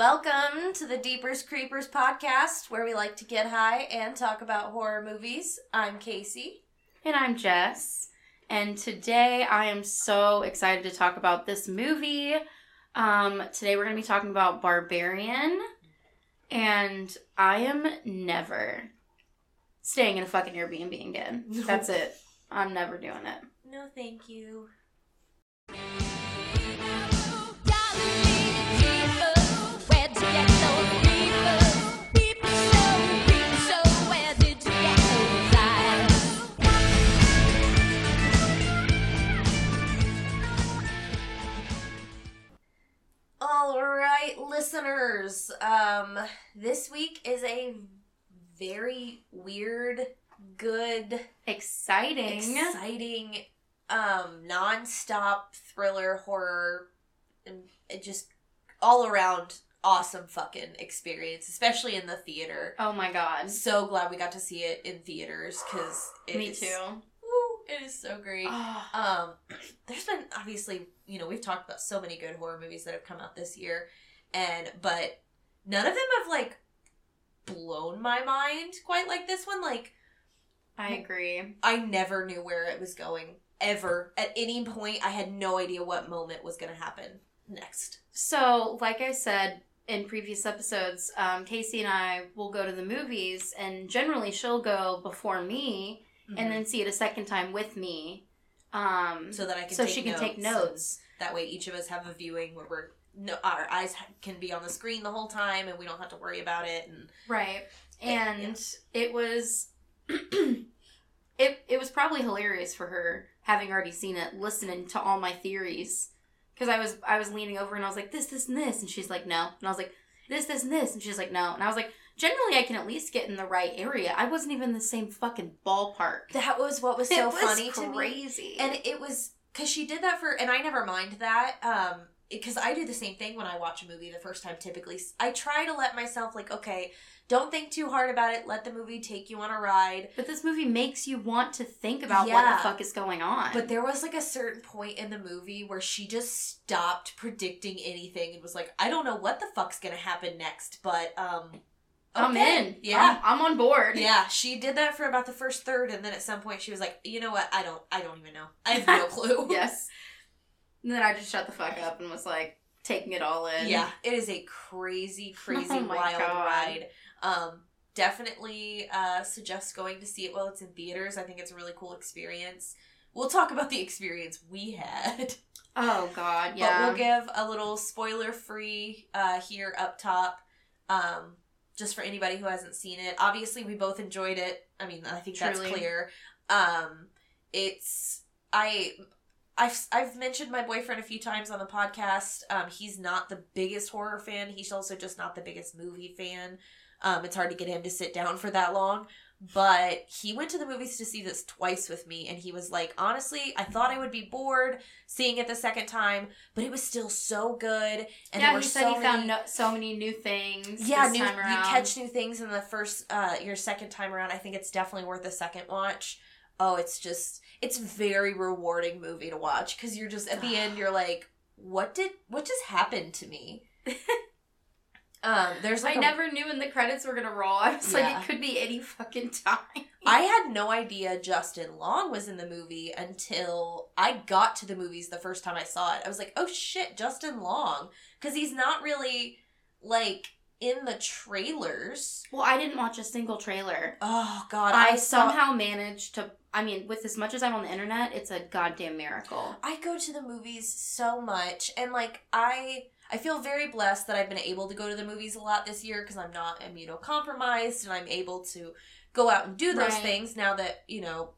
Welcome to the Deepers Creepers podcast, where we like to get high and talk about horror movies. I'm Casey. And I'm Jess. And today I am so excited to talk about this movie. Um, today we're going to be talking about Barbarian. And I am never staying in a fucking Airbnb again. That's it. I'm never doing it. No, thank you. Listeners. Um, this week is a very weird, good, Exciting. exciting, um, non-stop thriller horror, and just all around awesome fucking experience, especially in the theater. Oh my god. So glad we got to see it in theaters because Me too. Woo, it is so great. Ah. Um, there's been obviously, you know, we've talked about so many good horror movies that have come out this year, and but none of them have like blown my mind quite like this one. Like I agree. I never knew where it was going ever. At any point, I had no idea what moment was going to happen next. So, like I said in previous episodes, um, Casey and I will go to the movies, and generally she'll go before me and then see it a second time with me. Um, so that I can so take she can notes take notes. That way, each of us have a viewing where we're no, our eyes can be on the screen the whole time, and we don't have to worry about it. And Right. And it was it it was probably hilarious for her having already seen it, listening to all my theories. Cuz I was I was leaning over and I was like this this and this and she's like no. And I was like this this and this and she's like no. And I was like generally I can at least get in the right area. I wasn't even in the same fucking ballpark. that was what was so it was funny to me. crazy. and it was because she did that for and i never mind that um because i do the same thing when i watch a movie the first time typically i try to let myself like okay don't think too hard about it let the movie take you on a ride but this movie makes you want to think about what the fuck is going on. but there was like a certain point in the movie where she just stopped predicting anything and was like i don't know what the fuck's gonna happen next but um I'm in. yeah I'm, I'm on board. yeah, she did that for about the first third, and then at some point she was like, "You know what? I don't, I don't even know. I have no clue." yes. And then I just shut the fuck up and was like taking it all in. Yeah, it is a crazy, crazy, Oh wild God. ride. Um, definitely uh, suggest going to see it while it's in theaters. I think it's a really cool experience. We'll talk about the experience we had, Oh god, but yeah. we'll give a little spoiler free uh, here up top. Um, just for anybody who hasn't seen it. Obviously, we both enjoyed it. I mean, I think that's clear. Um, it's I I've I've mentioned my boyfriend a few times on the podcast. Um, he's not the biggest horror fan. He's also just not the biggest movie fan. Um, it's hard to get him to sit down for that long. But he went to the movies to see this twice with me, and he was like, honestly, I thought I would be bored seeing it the second time, but it was still so good. And yeah, he said so he many, found no, so many new things. yeah, new, you catch new things in the first, uh, your second time around. I think it's definitely worth a second watch. Oh, it's just, it's very rewarding movie to watch because you're just at the end, you're like, what did, what just happened to me? um, there's like I a- never knew when the credits were gonna roll. I was like, it could be any fucking time. I had no idea Justin Long was in the movie until I got to the movies the first time I saw it. I was like, oh shit, Justin Long. Because he's not really like in the trailers. Well, I didn't watch a single trailer. Oh god, I, I, saw. somehow managed to. I mean, with as much as I'm on the internet, it's a goddamn miracle. I go to the movies so much, and like I, I feel very blessed that I've been able to go to the movies a lot this year because I'm not immunocompromised and I'm able to go out and do those Right. things now that you know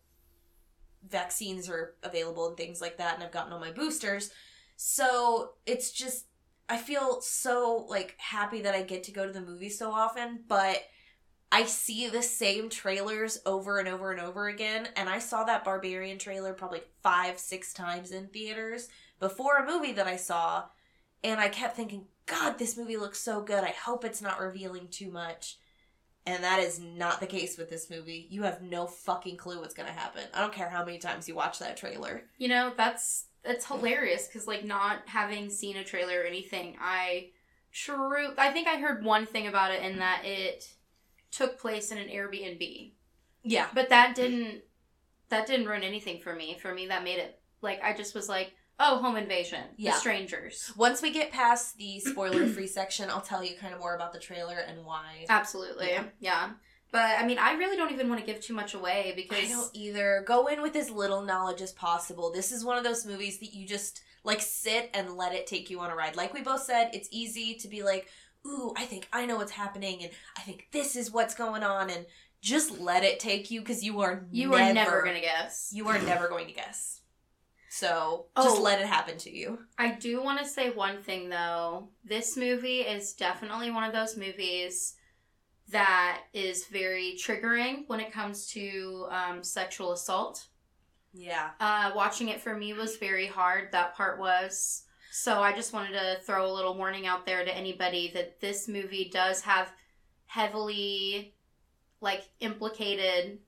vaccines are available and things like that, and I've gotten all my boosters. So it's just I feel so like happy that I get to go to the movies so often, but I see the same trailers over and over and over again, and I saw that Barbarian trailer probably five, six times in theaters before a movie that I saw, and I kept thinking, God, this movie looks so good. I hope it's not revealing too much. And that is not the case with this movie. You have no fucking clue what's gonna happen. I don't care how many times you watch that trailer. You know, that's that's hilarious because like not having seen a trailer or anything, I true. I think I heard one thing about it in that it took place in an Airbnb. Yeah. But that didn't that didn't ruin anything for me. For me that made it like I just was like, "Oh, home invasion. Yeah. The strangers." Once we get past the spoiler free section, I'll tell you kind of more about the trailer and why. Absolutely. Yeah. Yeah. But I mean, I really don't even want to give too much away because I don't either. Go in with as little knowledge as possible. This is one of those movies that you just like sit and let it take you on a ride. Like we both said, it's easy to be like, "Ooh, I think I know what's happening, and I think this is what's going on," and just let it take you because you are you never, are never going to guess. you are never going to guess. So Oh. just let it happen to you. I do want to say one thing though. This movie is definitely one of those movies that is very triggering when it comes to um, sexual assault. Yeah. Uh, watching it for me was very hard. That part was. So I just wanted to throw a little warning out there to anybody that this movie does have heavily, like, implicated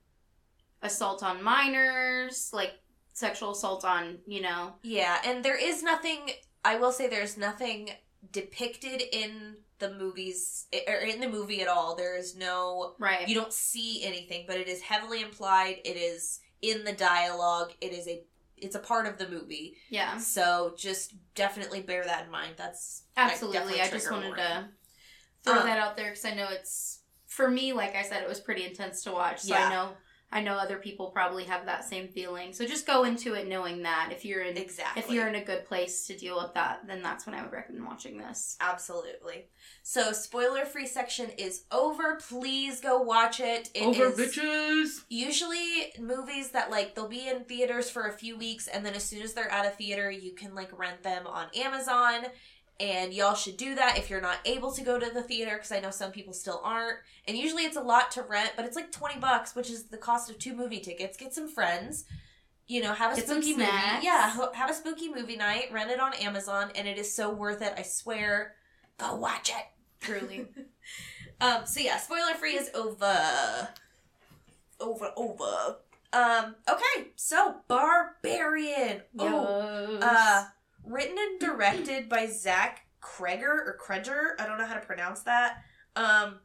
assault on minors, like sexual assault on, you know, Yeah, and there is nothing. I will say there's nothing depicted in the movies eh, or in the movie at all. There is no. right. You don't see anything, but it is heavily implied. It is in the dialogue. It is a. It's a part of the movie. yeah. So just definitely bear that in mind. That's Absolutely. I just wanted warning. to throw Um, that out there because I know it's for me. Like I said, it was pretty intense to watch. So Yeah. I know I know other people probably have that same feeling. So just go into it knowing that if you're in Exactly. if you're in a good place to deal with that, then that's when I would recommend watching this. Absolutely. So spoiler free section is over. Please go watch it. It is- bitches. usually movies that like they'll be in theaters for a few weeks and then as soon as they're out of theater you can like rent them on amazon and y'all should do that if you're not able to go to the theater because i know some people still aren't and usually it's a lot to rent but it's like 20 bucks which is the cost of two movie tickets get some friends you know have a Get spooky movie yeah have a spooky movie night rent it on amazon and it is so worth it i swear go watch it Truly. um, so yeah, spoiler free is over. Over, over. Um, okay, so Barbarian. Oh, Yes. uh, written and directed by Zach Cregger or Cregger. I don't know how to pronounce that. Um,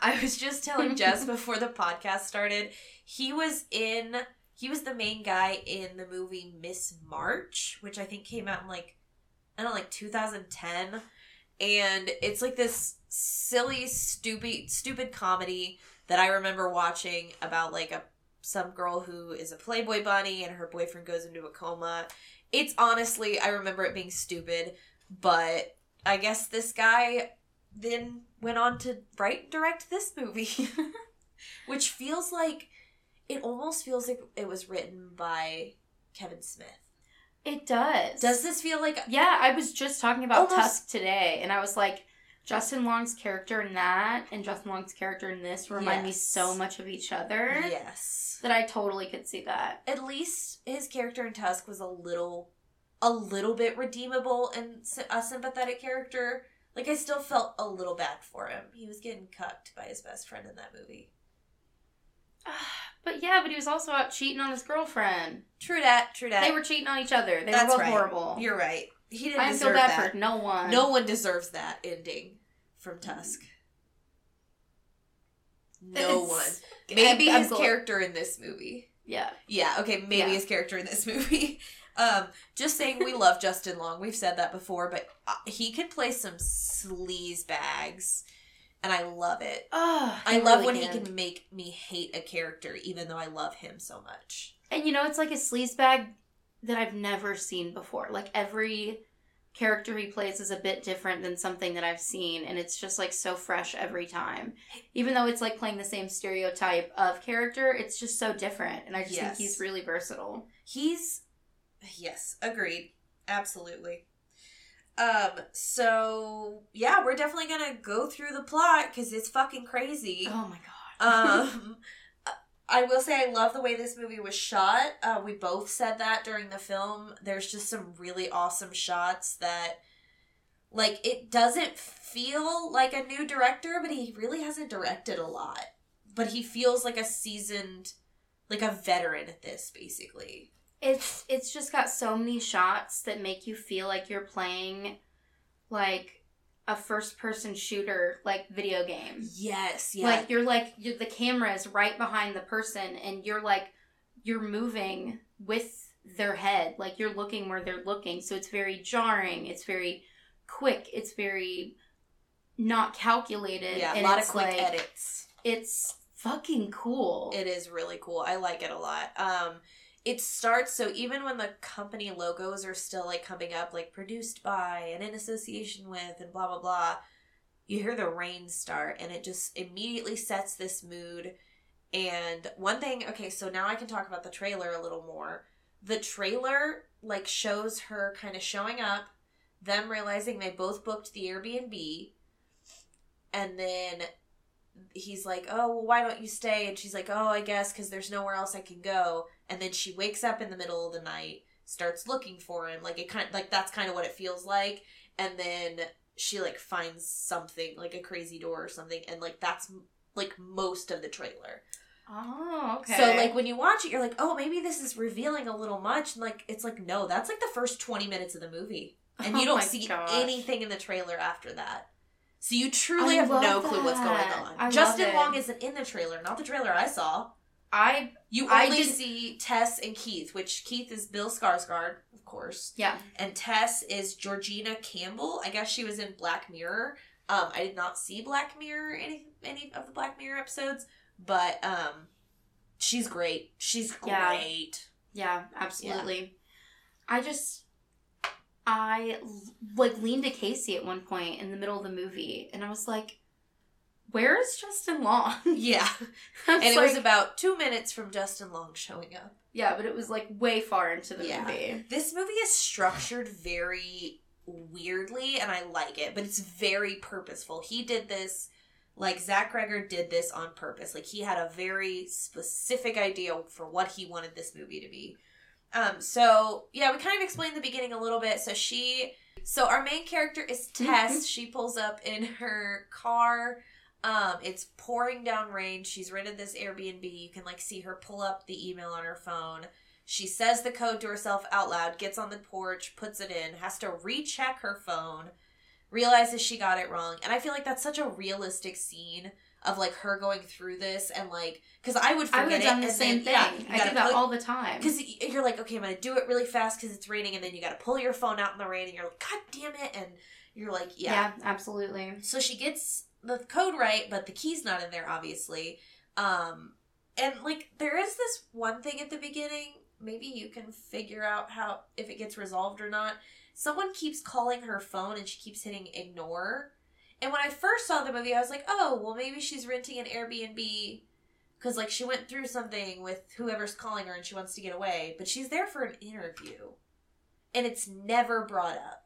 I was just telling Jess before the podcast started, he was in, he was the main guy in the movie Miss March, which I think came out in like, I don't know, like 2010. And it's like this silly, stupid, stupid comedy that I remember watching about like a some girl who is a Playboy bunny and her boyfriend goes into a coma. It's honestly, I remember it being stupid, but I guess this guy then went on to write and direct this movie, which feels like it almost feels like it was written by Kevin Smith. it does. Does this feel like Yeah, I was just talking about Almost- Tusk today, and I was like, Justin Long's character in that and Justin Long's character in this remind me so much of each other yes? that I totally could see that. At least his character in Tusk was a little, a little bit redeemable and a sympathetic character. Like I still felt a little bad for him. He was getting cucked by his best friend in that movie. But yeah, but he was also out cheating on his girlfriend. True that. True that. They were cheating on each other. They That's were both right. horrible. You're right. He didn't I feel deserve bad that. for no one. No one deserves that ending from Tusk. No one. Maybe I'm- I'm his gl- character in this movie. Yeah. Yeah, okay, maybe Yeah. his character in this movie. Um, just saying we love Justin Long. We've said that before, but uh, he can play some sleaze bags, and I love it. Oh, I love when he can make me hate a character, even though I love him so much. And you know, it's like a sleaze bag that I've never seen before. Like every character he plays is a bit different than something that I've seen, and it's just like so fresh every time. Even though it's like playing the same stereotype of character, it's just so different, and I just Yes. think he's really versatile. He's yes, agreed. Absolutely. Um, so yeah, we're definitely gonna go through the plot because it's fucking crazy. Oh my god. Um, I will say I love the way this movie was shot. Uh, we both said that during the film. There's just some really awesome shots that, like, it doesn't feel like a new director, but he really hasn't directed a lot. But he feels like a seasoned, like a veteran at this, basically. It's it's just got so many shots that make you feel like you're playing like a first person shooter like video game. Yes, yeah. Like you're like you're, the camera is right behind the person and you're like you're moving with their head. Like you're looking where they're looking. So it's very jarring. It's very quick. It's very not calculated. yeah, a lot of it's quick like, edits. It's fucking cool. It is really cool. I like it a lot. Um it starts so even when the company logos are still like coming up like produced by and in association with and blah blah blah, you hear the rain start and it just immediately sets this mood. And one thing, okay, so now I can talk about the trailer a little more. The trailer like shows her kind of showing up, them realizing they both booked the Airbnb, and then he's like, "Oh, well, why don't you stay?" And she's like, "Oh, I guess because there's nowhere else I can go." And then she wakes up in the middle of the night, starts looking for him. Like it kind, of like that's kind of what it feels like. And then she like finds something, like a crazy door or something, and like that's like most of the trailer. oh, okay. So like when you watch it, you're like, "Oh, maybe this is revealing a little much." And like it's like, no, that's like the first twenty minutes of the movie, and you Oh don't see gosh. anything in the trailer after that. So you truly I have no love clue what's going on. I Justin. Long isn't in the trailer, not the trailer I saw. I You I only didn't- see Tess and Keith, which Keith is Bill Skarsgård, of course, yeah. and Tess is Georgina Campbell. I guess she was in Black Mirror. Um, I did not see Black Mirror any any of the Black Mirror episodes, but um, she's great. She's great. Yeah, absolutely. I just I like leaned to Casey at one point in the middle of the movie and I was like, Where is Justin Long? Yeah, and it like, was about two minutes from Justin Long showing up. Yeah, but it was like way far into the Yeah. movie. This movie is structured very weirdly, and I like it, but it's very purposeful. He did this, like Zach Cregger did this on purpose. Like he had a very specific idea for what he wanted this movie to be. Um, so yeah, we kind of explained the beginning a little bit. So she, so our main character is Tess. she pulls up in her car. Um, it's pouring down rain. She's rented this Airbnb. You can like see her pull up the email on her phone. She says the code to herself out loud, gets on the porch, puts it in, has to recheck her phone, realizes she got it wrong. And I feel like that's such a realistic scene of like her going through this and like, because I would forget I would have done the same then, thing. you I do that all the time. because you're like, okay, I'm gonna do it really fast because it's raining, and then you gotta pull your phone out in the rain, and you're like, God damn it, and you're like, yeah. yeah, absolutely. So she gets the code right, but the key's not in there, obviously. Um, and like there is this one thing at the beginning. Maybe you can figure out how if it gets resolved or not. Someone keeps calling her phone, and she keeps hitting ignore. And when I first saw the movie, I was like, oh, well, maybe she's renting an Airbnb because like she went through something with whoever's calling her and she wants to get away but she's there for an interview and it's never brought up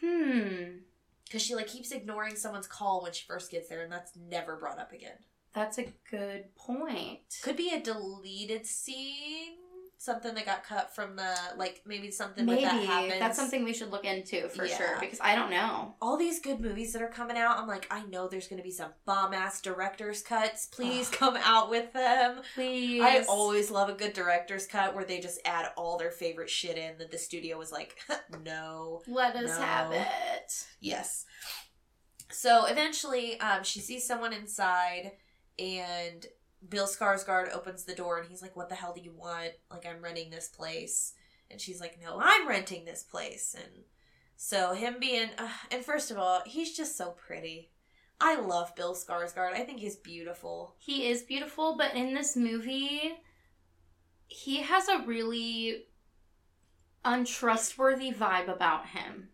Hmm. Because she like keeps ignoring someone's call when she first gets there and that's never brought up again That's a good point. could be a deleted scene something that got cut from the like maybe something with that Maybe happens that's something we should look into for Yeah. sure because I don't know. all these good movies that are coming out i'm like i know there's gonna be some bomb ass director's cuts please come out with them Please. I always love a good director's cut where they just add all their favorite shit in that the studio was like, no. let us No. have it. Yes. So eventually, um, she sees someone inside, and Bill Skarsgård opens the door, and he's like, "What the hell do you want? Like, I'm renting this place." And she's like, "No, I'm renting this place." And so him being, uh, and first of all, he's just so pretty. I love Bill Skarsgård. I think he's beautiful. He is beautiful, but in this movie, he has a really untrustworthy vibe about him.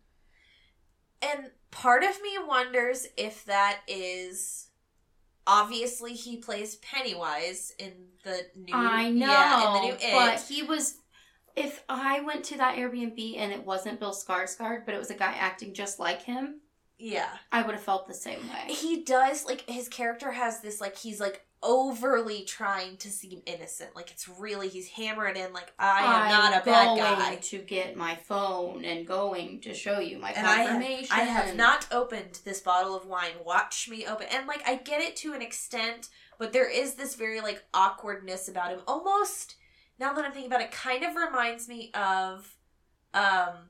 And part of me wonders if that is obviously he plays Pennywise in the new I know, yeah, in the new It. but he was. If I went to that Airbnb and it wasn't Bill Skarsgård, but it was a guy acting just like him, yeah. I would have felt the same way. He does like his character has this like he's like overly trying to seem innocent. Like it's really he's hammering in like I am I'm not a bad going guy. to get my phone and going to show you my And I have, confirmation. I have not opened this bottle of wine. Watch me open. And like I get it to an extent, but there is this very like awkwardness about him. Almost now that I'm thinking about it, kind of reminds me of um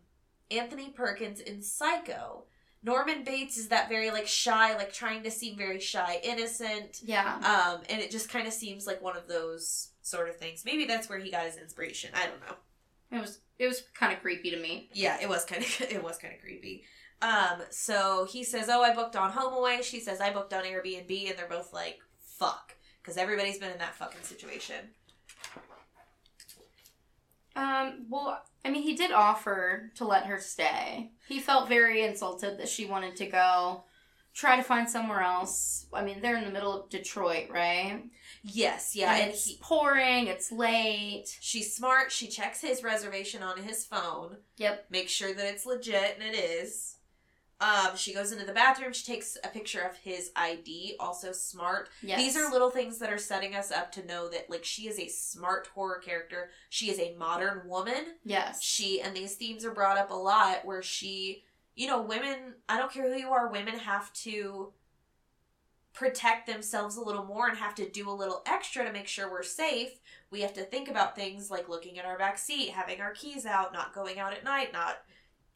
Anthony Perkins in Psycho. Norman Bates is that very like shy, like trying to seem very shy, innocent. Yeah. Um, and it just kind of seems like one of those sort of things. Maybe that's where he got his inspiration. I don't know. It was it was kind of creepy to me. Yeah, it was kind of it was kind of creepy. Um, so he says, "Oh, I booked on HomeAway." She says, "I booked on Airbnb," and they're both like, "Fuck," because everybody's been in that fucking situation. Um, well, I mean, he did offer to let her stay. He felt very insulted that she wanted to go try to find somewhere else. I mean, they're in the middle of Detroit, right? Yes, yeah, and and it's he, pouring, it's late. she's smart. She checks his reservation on his phone. Yep. Makes sure that it's legit, and it is. Um, she goes into the bathroom. She takes a picture of his ID. Also smart. Yes. These are little things that are setting us up to know that like she is a smart horror character. She is a modern woman. Yes. She and these themes are brought up a lot where she, you know, women, I don't care who you are, women have to protect themselves a little more and have to do a little extra to make sure we're safe. We have to think about things like looking at our back seat, having our keys out, not going out at night, not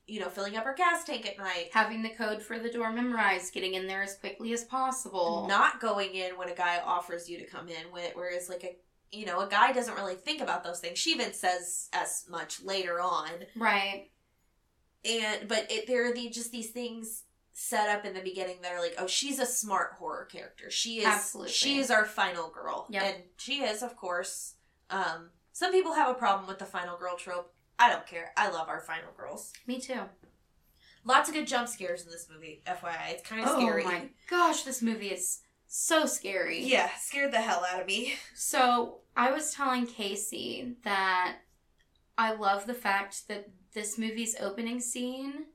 you know, filling up her gas tank at night. Having the code for the door memorized, getting in there as quickly as possible. not going in when a guy offers you to come in whe- whereas like a you know a guy doesn't really think about those things she even says as much later on right. and but it there are the, just these things set up in the beginning that are like oh she's a smart horror character she is Absolutely. she is our final girl Yep. and she is of course um some people have a problem with the final girl trope i don't care i love our final girls Me too. lots of good jump scares in this movie fyi it's kind of Oh scary Oh my gosh, this movie is so scary. yeah scared the hell out of me So I was telling Casey that I love the fact that this movie's opening scene,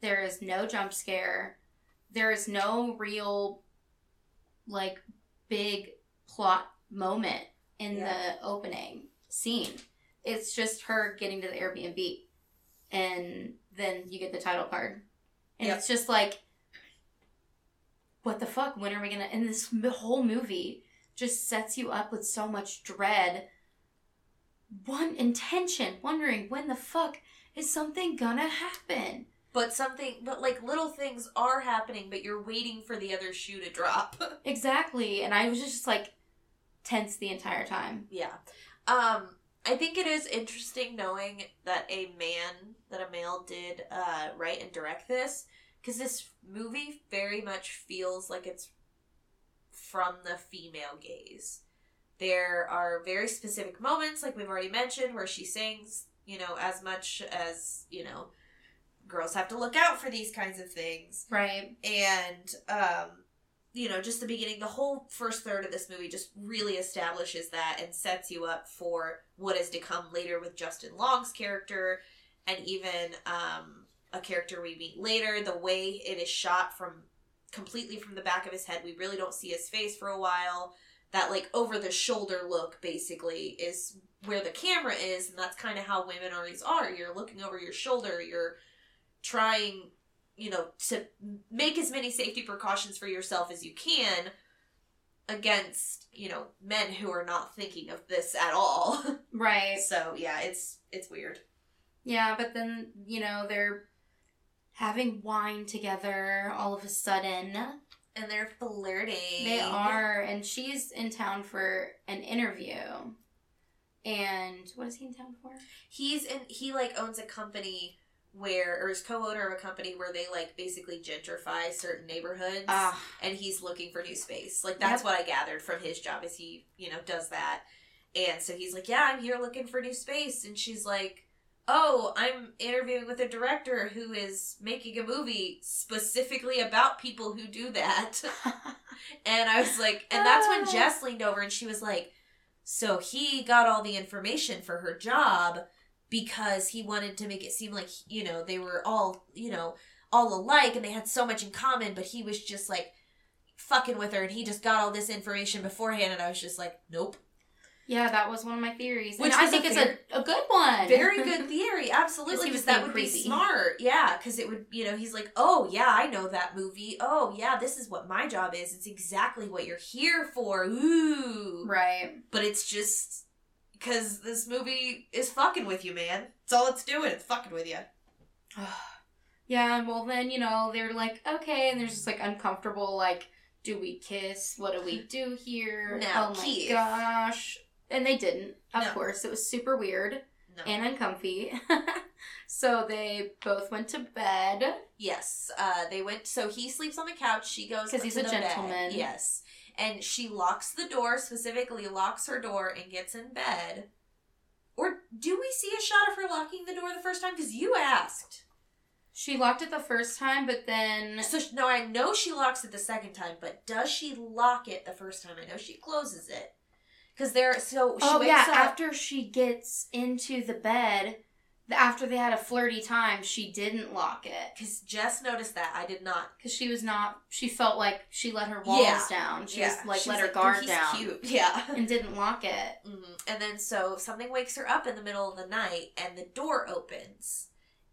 there is no jump scare. There is no real, like, big plot moment in Yeah. the opening scene. It's just her getting to the Airbnb. And then you get the title card. And Yep. it's just like, what the fuck? When are we gonna? And this whole movie just sets you up with so much dread. One intention, wondering when the fuck is something gonna happen. but something but like little things are happening but you're waiting for the other shoe to drop Exactly, and I was just like tense the entire time. yeah um i think it is interesting knowing that a man that a male did uh write and direct this because this movie very much feels like it's from the female gaze there are very specific moments like we've already mentioned where she sings you know as much as you know girls have to look out for these kinds of things Right. and um you know just the beginning the whole first third of this movie just really establishes that and sets you up for what is to come later with justin long's character and even um a character we meet later. The way it is shot from completely from the back of his head we really don't see his face for a while. That like over the shoulder look basically is where the camera is and that's kind of how women always are. You're looking over your shoulder you're trying you know to make as many safety precautions for yourself as you can against you know men who are not thinking of this at all Right. so yeah it's it's weird Yeah, but then, you know, they're having wine together all of a sudden. and they're flirting They are, and she's in town for an interview. And what is he in town for? he's in he like owns a company where or is co-owner of a company where they like basically gentrify certain neighborhoods Ah, and he's looking for new space. Like that's Yep. what i gathered from his job is he you know does that. And so he's like yeah i'm here looking for new space. And she's like oh i'm interviewing with a director who is making a movie specifically about people who do that. And i was like and that's when Ah. jess leaned over and she was like so he got all the information for her job because he wanted to make it seem like you know they were all you know all alike and they had so much in common but he was just like fucking with her and he just got all this information beforehand and i was just like nope. Yeah, that was one of my theories. Which and I think theor- a, a good one. very good theory absolutely Because he was because that would be smart. Yeah because it would you know he's like oh yeah i know that movie. Oh yeah this is what my job is. It's exactly what you're here for. Ooh. Right. but it's just because this movie is fucking with you man it's all it's doing it's fucking with you Yeah, well then, you know, they're like, okay, and there's just like uncomfortable, like, do we kiss? What do we do here? Now, oh my Keith. gosh. And they didn't, of No. course. It was super weird No. and uncomfy. so they both went to bed. Yes, uh, they went. So he sleeps on the couch. She goes 'Cause he's to a the bed. gentleman. Yes, and she locks the door. Specifically, locks her door and gets in bed. Or do we see a shot of her locking the door the first time? Because you asked. She locked it the first time, but then So no, I know she locks it the second time, but does she lock it the first time? I know she closes it. Because there, so she Oh wakes yeah, up. after she gets into the bed, after they had a flirty time, she didn't lock it Because Jess noticed that I did not. because she was not. She felt like she let her walls Yeah. down. She was like She let her "Oh, guard he's down Cute. Yeah. and didn't lock it. hmm And then so something wakes her up in the middle of the night, and the door opens,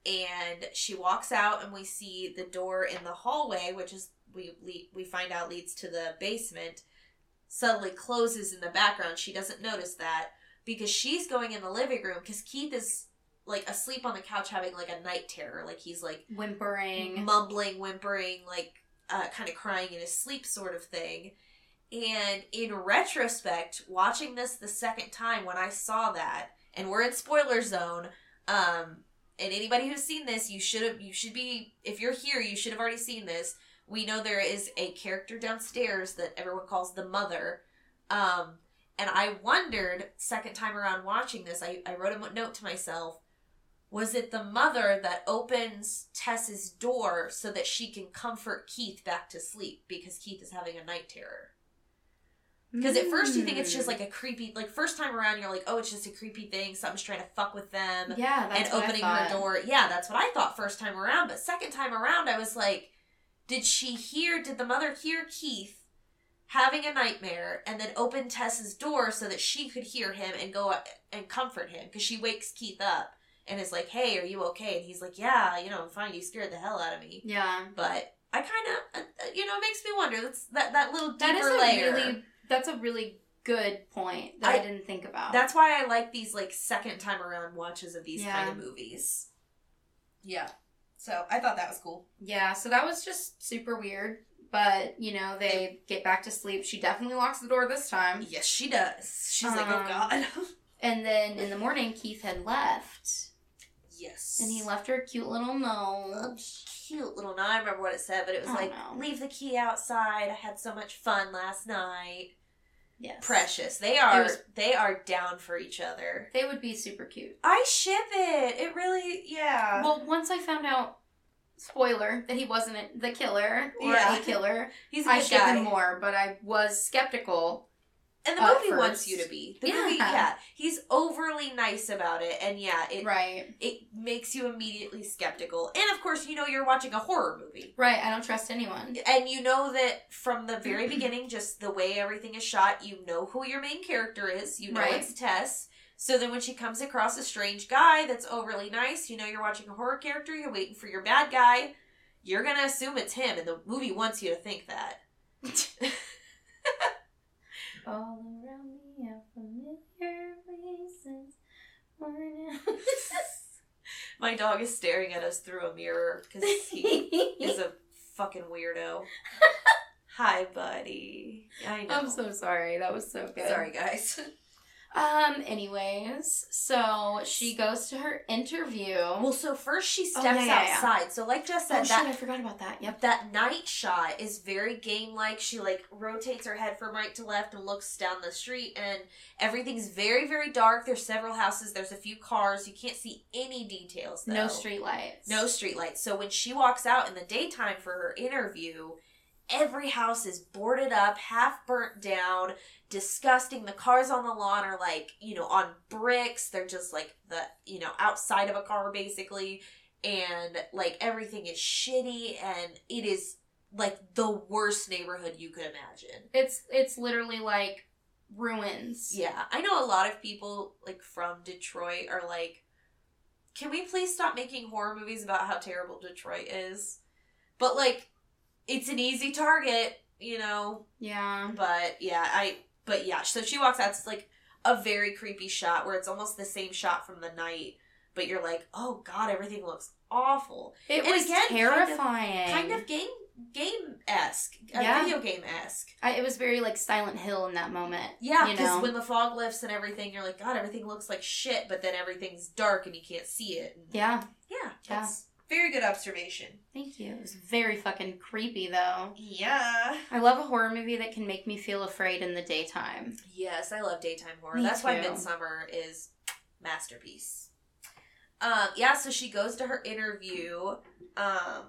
and she walks out, and we see the door in the hallway, which is we we, we find out leads to the basement, suddenly closes in the background. She doesn't notice that because she's going in the living room because Keith is like asleep on the couch having like a night terror, like he's like Whimpering. mumbling, whimpering, like uh, kind of crying in his sleep, sort of thing. And in retrospect, watching this the second time when I saw that, and we're in spoiler zone, um, and anybody who's seen this, you should have, you should be, if you're here, you should have already seen this. We know there is a character downstairs that everyone calls the mother. Um, and I wondered, second time around watching this, I, I wrote a note to myself was it the mother that opens Tess's door so that she can comfort Keith back to sleep because Keith is having a night terror? Because at first you think it's just like a creepy, like first time around you're like, oh, it's just a creepy thing. Something's trying to fuck with them yeah, that's and opening her door. Yeah, that's what I thought first time around. But second time around, I was like, did she hear? Did the mother hear Keith having a nightmare and then open Tess's door so that she could hear him and go and comfort him? Because she wakes Keith up and is like, "Hey, are you okay?" And he's like, "Yeah, you know, I'm fine. You scared the hell out of me." Yeah, But I kind of, uh, you know, it makes me wonder. That's that that little deeper that is a layer. really. That's a really good point that I, I- didn't think about. That's why I like these like second time around watches of these Yeah. kind of movies. Yeah. So I thought that was cool. Yeah, so that was just super weird. But, you know, they get back to sleep. She definitely locks the door this time. Yes, she does. She's like, oh Um, god. And then in the morning, Keith had left. Yes. And he left her a cute little note. a cute little note. I remember what it said, but it was Oh, like, no. leave the key outside. I had so much fun last night. Yes. Precious. They are was- they are down for each other. They would be super cute. I ship it. It really yeah. Well, once I found out, spoiler, that he wasn't the killer or Yeah. a killer, he's a I ship him more, but I was skeptical. And the movie wants you to be. The Yeah. movie, yeah. He's overly nice about it, and yeah, it right. it makes you immediately skeptical. And of course, you know you're watching a horror movie. Right. I don't trust anyone. And you know that from the very beginning, just the way everything is shot, you know who your main character is. You know Right. it's Tess. So then when she comes across a strange guy that's overly nice, you know you're watching a horror character, you're waiting for your bad guy. You're gonna assume it's him, and the movie wants you to think that. All around me are familiar faces. My dog is staring at us through a mirror because he is a fucking weirdo. Hi, buddy. I know. I'm so sorry. That was so good. sorry, guys. Um. Anyways, so she goes to her interview. Well, so first she steps Oh, yeah, yeah, yeah. outside. So, like Jess oh said, shit! I forgot about that. Yep. that night shot is very game like. She like rotates her head from right to left and looks down the street, and everything's very very dark. There's several houses. There's a few cars. You can't see any details. Though. No street lights. No street lights. So when she walks out in the daytime for her interview, every house is boarded up, half burnt down, disgusting. The cars on the lawn are like, you know, on bricks. They're just like the, you know, outside of a car basically. And like everything is shitty and it is like the worst neighborhood you could imagine. It's it's literally like ruins. Yeah, I know a lot of people like from Detroit are like, can we please stop making horror movies about how terrible Detroit is? But like, it's an easy target, you know. Yeah. But yeah, I. But yeah, so she walks out. It's like a very creepy shot where it's almost the same shot from the night, but you're like, oh god, everything looks awful. It And was again, kind of- terrifying. Kind of game game esque, uh, Yeah. video game esque. It was very like Silent Hill in that moment. Yeah, because when the fog lifts and everything, you're like, God, everything looks like shit, but then everything's dark and you can't see it. And Yeah. yeah, Yeah. Very good observation. Thank you. It was very fucking creepy though. Yeah. I love a horror movie that can make me feel afraid in the daytime. Yes, I love daytime horror. Me That's why. Midsommar is masterpiece. Um, yeah, so she goes to her interview, um,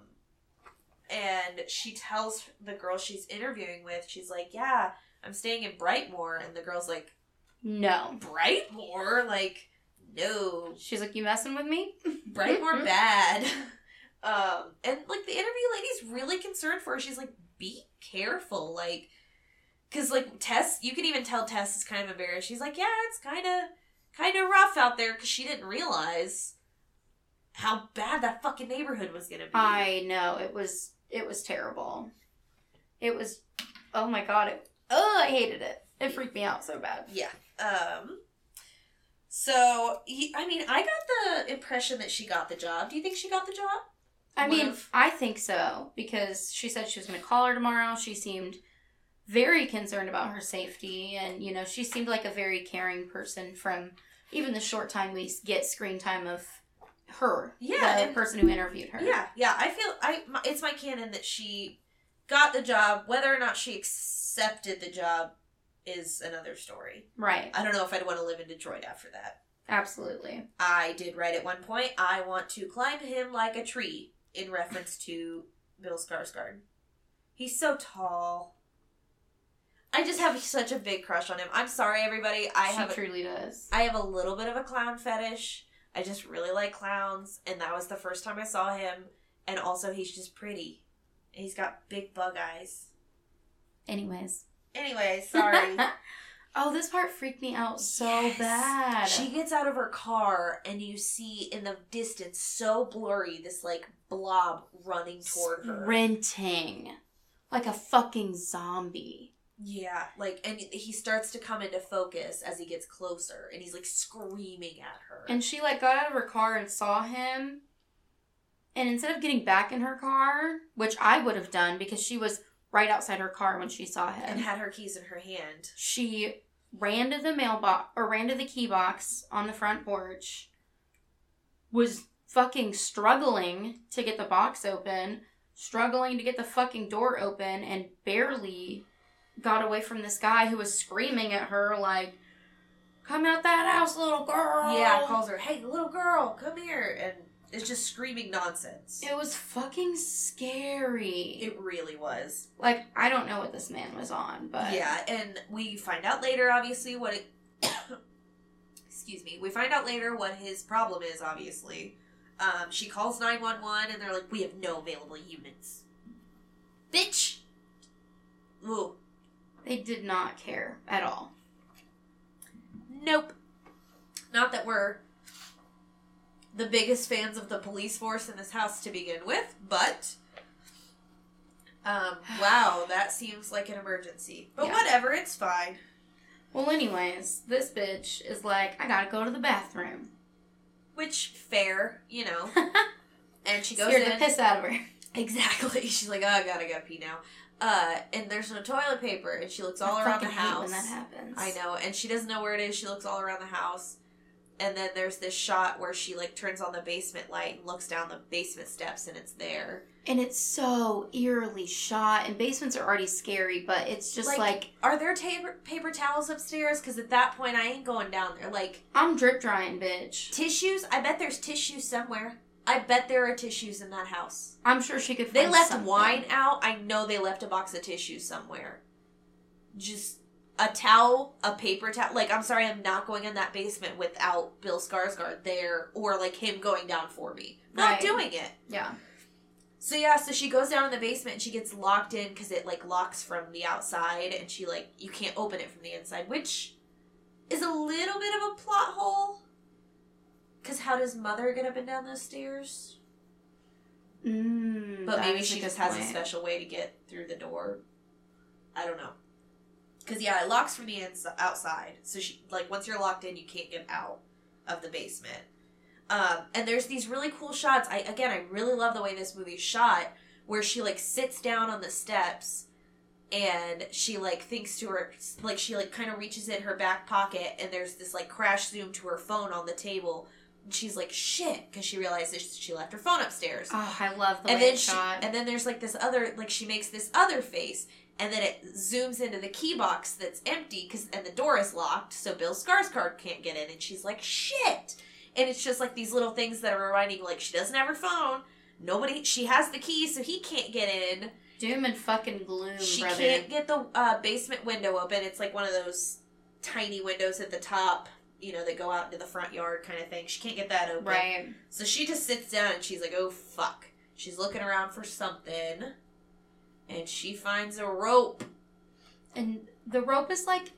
and she tells the girl she's interviewing with, she's like, "Yeah, I'm staying in Brightmoor," and the girl's like, No. "Brightmoor? Like, no, She's like, You messing with me? right or bad." Um, and like the interview lady's really concerned for her. She's like, "Be careful, like." Cause like Tess, you can even tell Tess is kind of embarrassed. She's like, "Yeah, it's kind of, kind of rough out there," because she didn't realize how bad that fucking neighborhood was gonna be. I know. It was it was terrible. It was oh my god, it oh I hated it. It freaked me out so bad. yeah. Um. So he, I mean, I got the impression that she got the job. Do you think she got the job? I mean. I think so because she said she was going to call her tomorrow. She seemed very concerned about her safety, and you know, she seemed like a very caring person. From even the short time we get screen time of her, Yeah, the and- person who interviewed her. Yeah, yeah. I feel I. My, it's my canon that she got the job. Whether or not she accepted the job is another story. right. I don't know if I'd want to live in Detroit after that. Absolutely. I did write at one point. I want to climb him like a tree in reference to Bill Skarsgård. He's so tall. I just have such a big crush on him. I'm sorry, everybody. I she have a, truly does. I have a little bit of a clown fetish. I just really like clowns, and that was the first time I saw him. And also, he's just pretty. And he's got big bug eyes. Anyways. Anyway, sorry. oh, this part freaked me out so Yes. bad. She gets out of her car, and you see in the distance, so blurry, this like blob running toward her. sprinting like a fucking zombie. Yeah, like, and he starts to come into focus as he gets closer, and he's like screaming at her. And she like got out of her car and saw him. And instead of getting back in her car, which I would have done because she was right outside her car when she saw him, and had her keys in her hand. she ran to the mailbox or ran to the key box on the front porch. Was fucking struggling to get the box open, struggling to get the fucking door open, and barely got away from this guy who was screaming at her like, "Come out that house, little girl!" Yeah, calls her, "Hey, little girl, come here!" and is just screaming nonsense. It was fucking scary. It really was. like I don't know what this man was on, but Yeah, and we find out later, obviously, what it. Excuse me. We find out later what his problem is. Obviously, um, she calls nine one one, and they're like, "We have no available units." Bitch. Ooh. they did not care at all. Nope. Not that we're the biggest fans of the police force in this house to begin with, but um, wow, that seems like an emergency. But Yeah. whatever, it's fine. Well, anyways, this bitch is like, I gotta go to the bathroom. Which fair, you know. And she goes Scared in. the piss out of her. Exactly. She's like, oh, I gotta go pee now. Uh, and there's no toilet paper, and she looks all I around the house. when that happens. I know, and she doesn't know where it is. She looks all around the house. And then there's this shot where she like turns on the basement light and looks down the basement steps and it's there. And it's so eerily shot, and basements are already scary, but it's just Like- like, Are there paper paper towels upstairs? Because at that point I ain't going down there. Like I'm drip drying, bitch. tissues, I bet there's tissues somewhere. I bet there are tissues in that house. I'm sure she could. They left something. wine out. I know they left a box of tissues somewhere. Just a towel, a paper towel. Like, I'm sorry, I'm not going in that basement without Bill Skarsgård there or like him going down for me. Not Right. doing it. Yeah. So yeah, so she goes down in the basement and she gets locked in because it like locks from the outside and she like you can't open it from the inside, which is a little bit of a plot hole. Cause how does mother get up and down those stairs? Mm, But maybe she just has a special way to get through the door. I don't know. Cause yeah, it locks from the inside outside. So she like once you're locked in, you can't get out of the basement. Um, and there's these really cool shots. I again, I really love the way this movie's shot, where she like sits down on the steps, and she like thinks to her, like she like kind of reaches in her back pocket, and there's this like crash zoom to her phone on the table. And she's like, "Shit," because she realizes she left her phone upstairs. Oh, I love the and way then she, shot. and then there's like this other, like she makes this other face, and then it zooms into the key box that's empty, cause and the door is locked, so Bill Skarsgård can't get in, and she's like, "Shit." And it's just like these little things that are reminding, like she doesn't have her phone. Nobody. She has the key, so he can't get in. Doom and fucking gloom, She brother. can't get the uh, basement window open. It's like one of those tiny windows at the top, you know, that go out into the front yard kind of thing. She can't get that open. Right. So she just sits down and she's like, "Oh fuck." She's looking around for something, and she finds a rope. And the rope is like,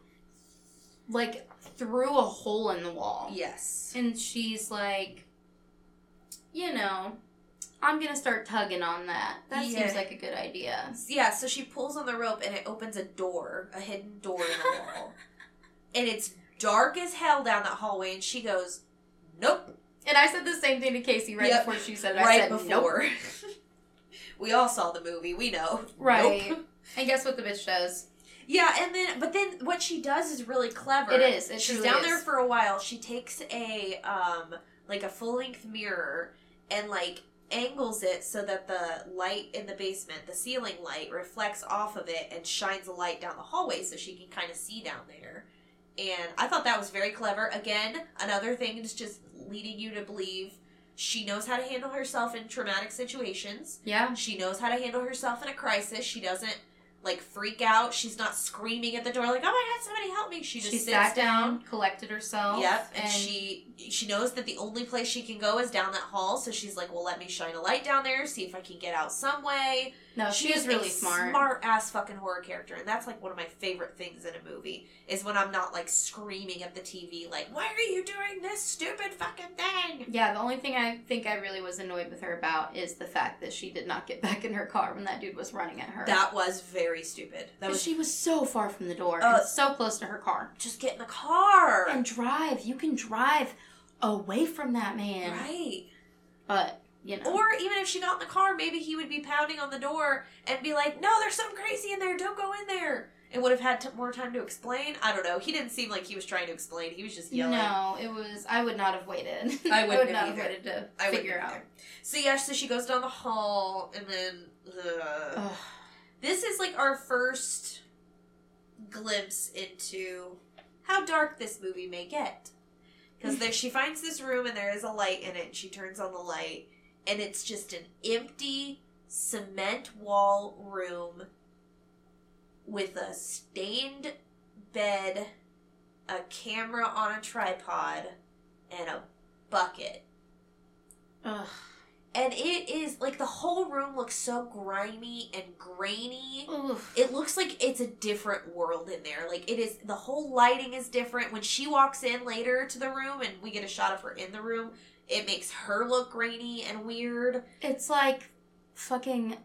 like through a hole in the wall. Yes. And she's like, you know, I'm gonna start tugging on that. That Yeah. seems like a good idea. Yeah. So she pulls on the rope and it opens a door, a hidden door in the wall, and it's dark as hell down that hallway. And she goes, "Nope." And I said the same thing to Casey right Yep. before she said it. I right said, Nope. we all saw the movie. We know. Right. Nope. And guess what the bitch does? Yeah, and then but then what she does is really clever. It is. It She's down is. there for a while. She takes a um like a full length mirror and like angles it so that the light in the basement, the ceiling light, reflects off of it and shines a light down the hallway so she can kind of see down there. And I thought that was very clever. Again, another thing is just leading you to believe she knows how to handle herself in traumatic situations. Yeah. She knows how to handle herself in a crisis. She doesn't like freak out. She's not screaming at the door like, "Oh my god, somebody help me!" She just She sits sat down, collected herself. Yep, and, she she knows that the only place she can go is down that hall. So she's like, "Well, let me shine a light down there, see if I can get out some way." No, she is really a smart. smart ass fucking horror character, and that's like one of my favorite things in a movie is when I'm not like screaming at the TV like, "Why are you doing this stupid fucking thing?" Yeah, the only thing I think I really was annoyed with her about is the fact that she did not get back in her car when that dude was running at her. That was very stupid. That was she was so far from the door, Uh, and so close to her car. just get in the car. And drive. You can drive away from that man. right. But, you know. Or even if she got in the car, maybe he would be pounding on the door and be like, "No, there's something crazy in there. Don't go in there." And would have had t- more time to explain. I don't know. He didn't seem like he was trying to explain. He was just yelling. No, it was. I would not have waited. I would have not have waited to I figure out. either. So yeah, so she goes down the hall, and then uh, this is like our first glimpse into how dark this movie may get. Because there, she finds this room, and there is a light in it. And she turns on the light, and it's just an empty cement wall room with a stained bed, a camera on a tripod, and a bucket. Ugh. And it is like the whole room looks so grimy and grainy. Oof. It looks like it's a different world in there. Like it is the whole lighting is different. When she walks in later to the room and we get a shot of her in the room, it makes her look grainy and weird. It's like fucking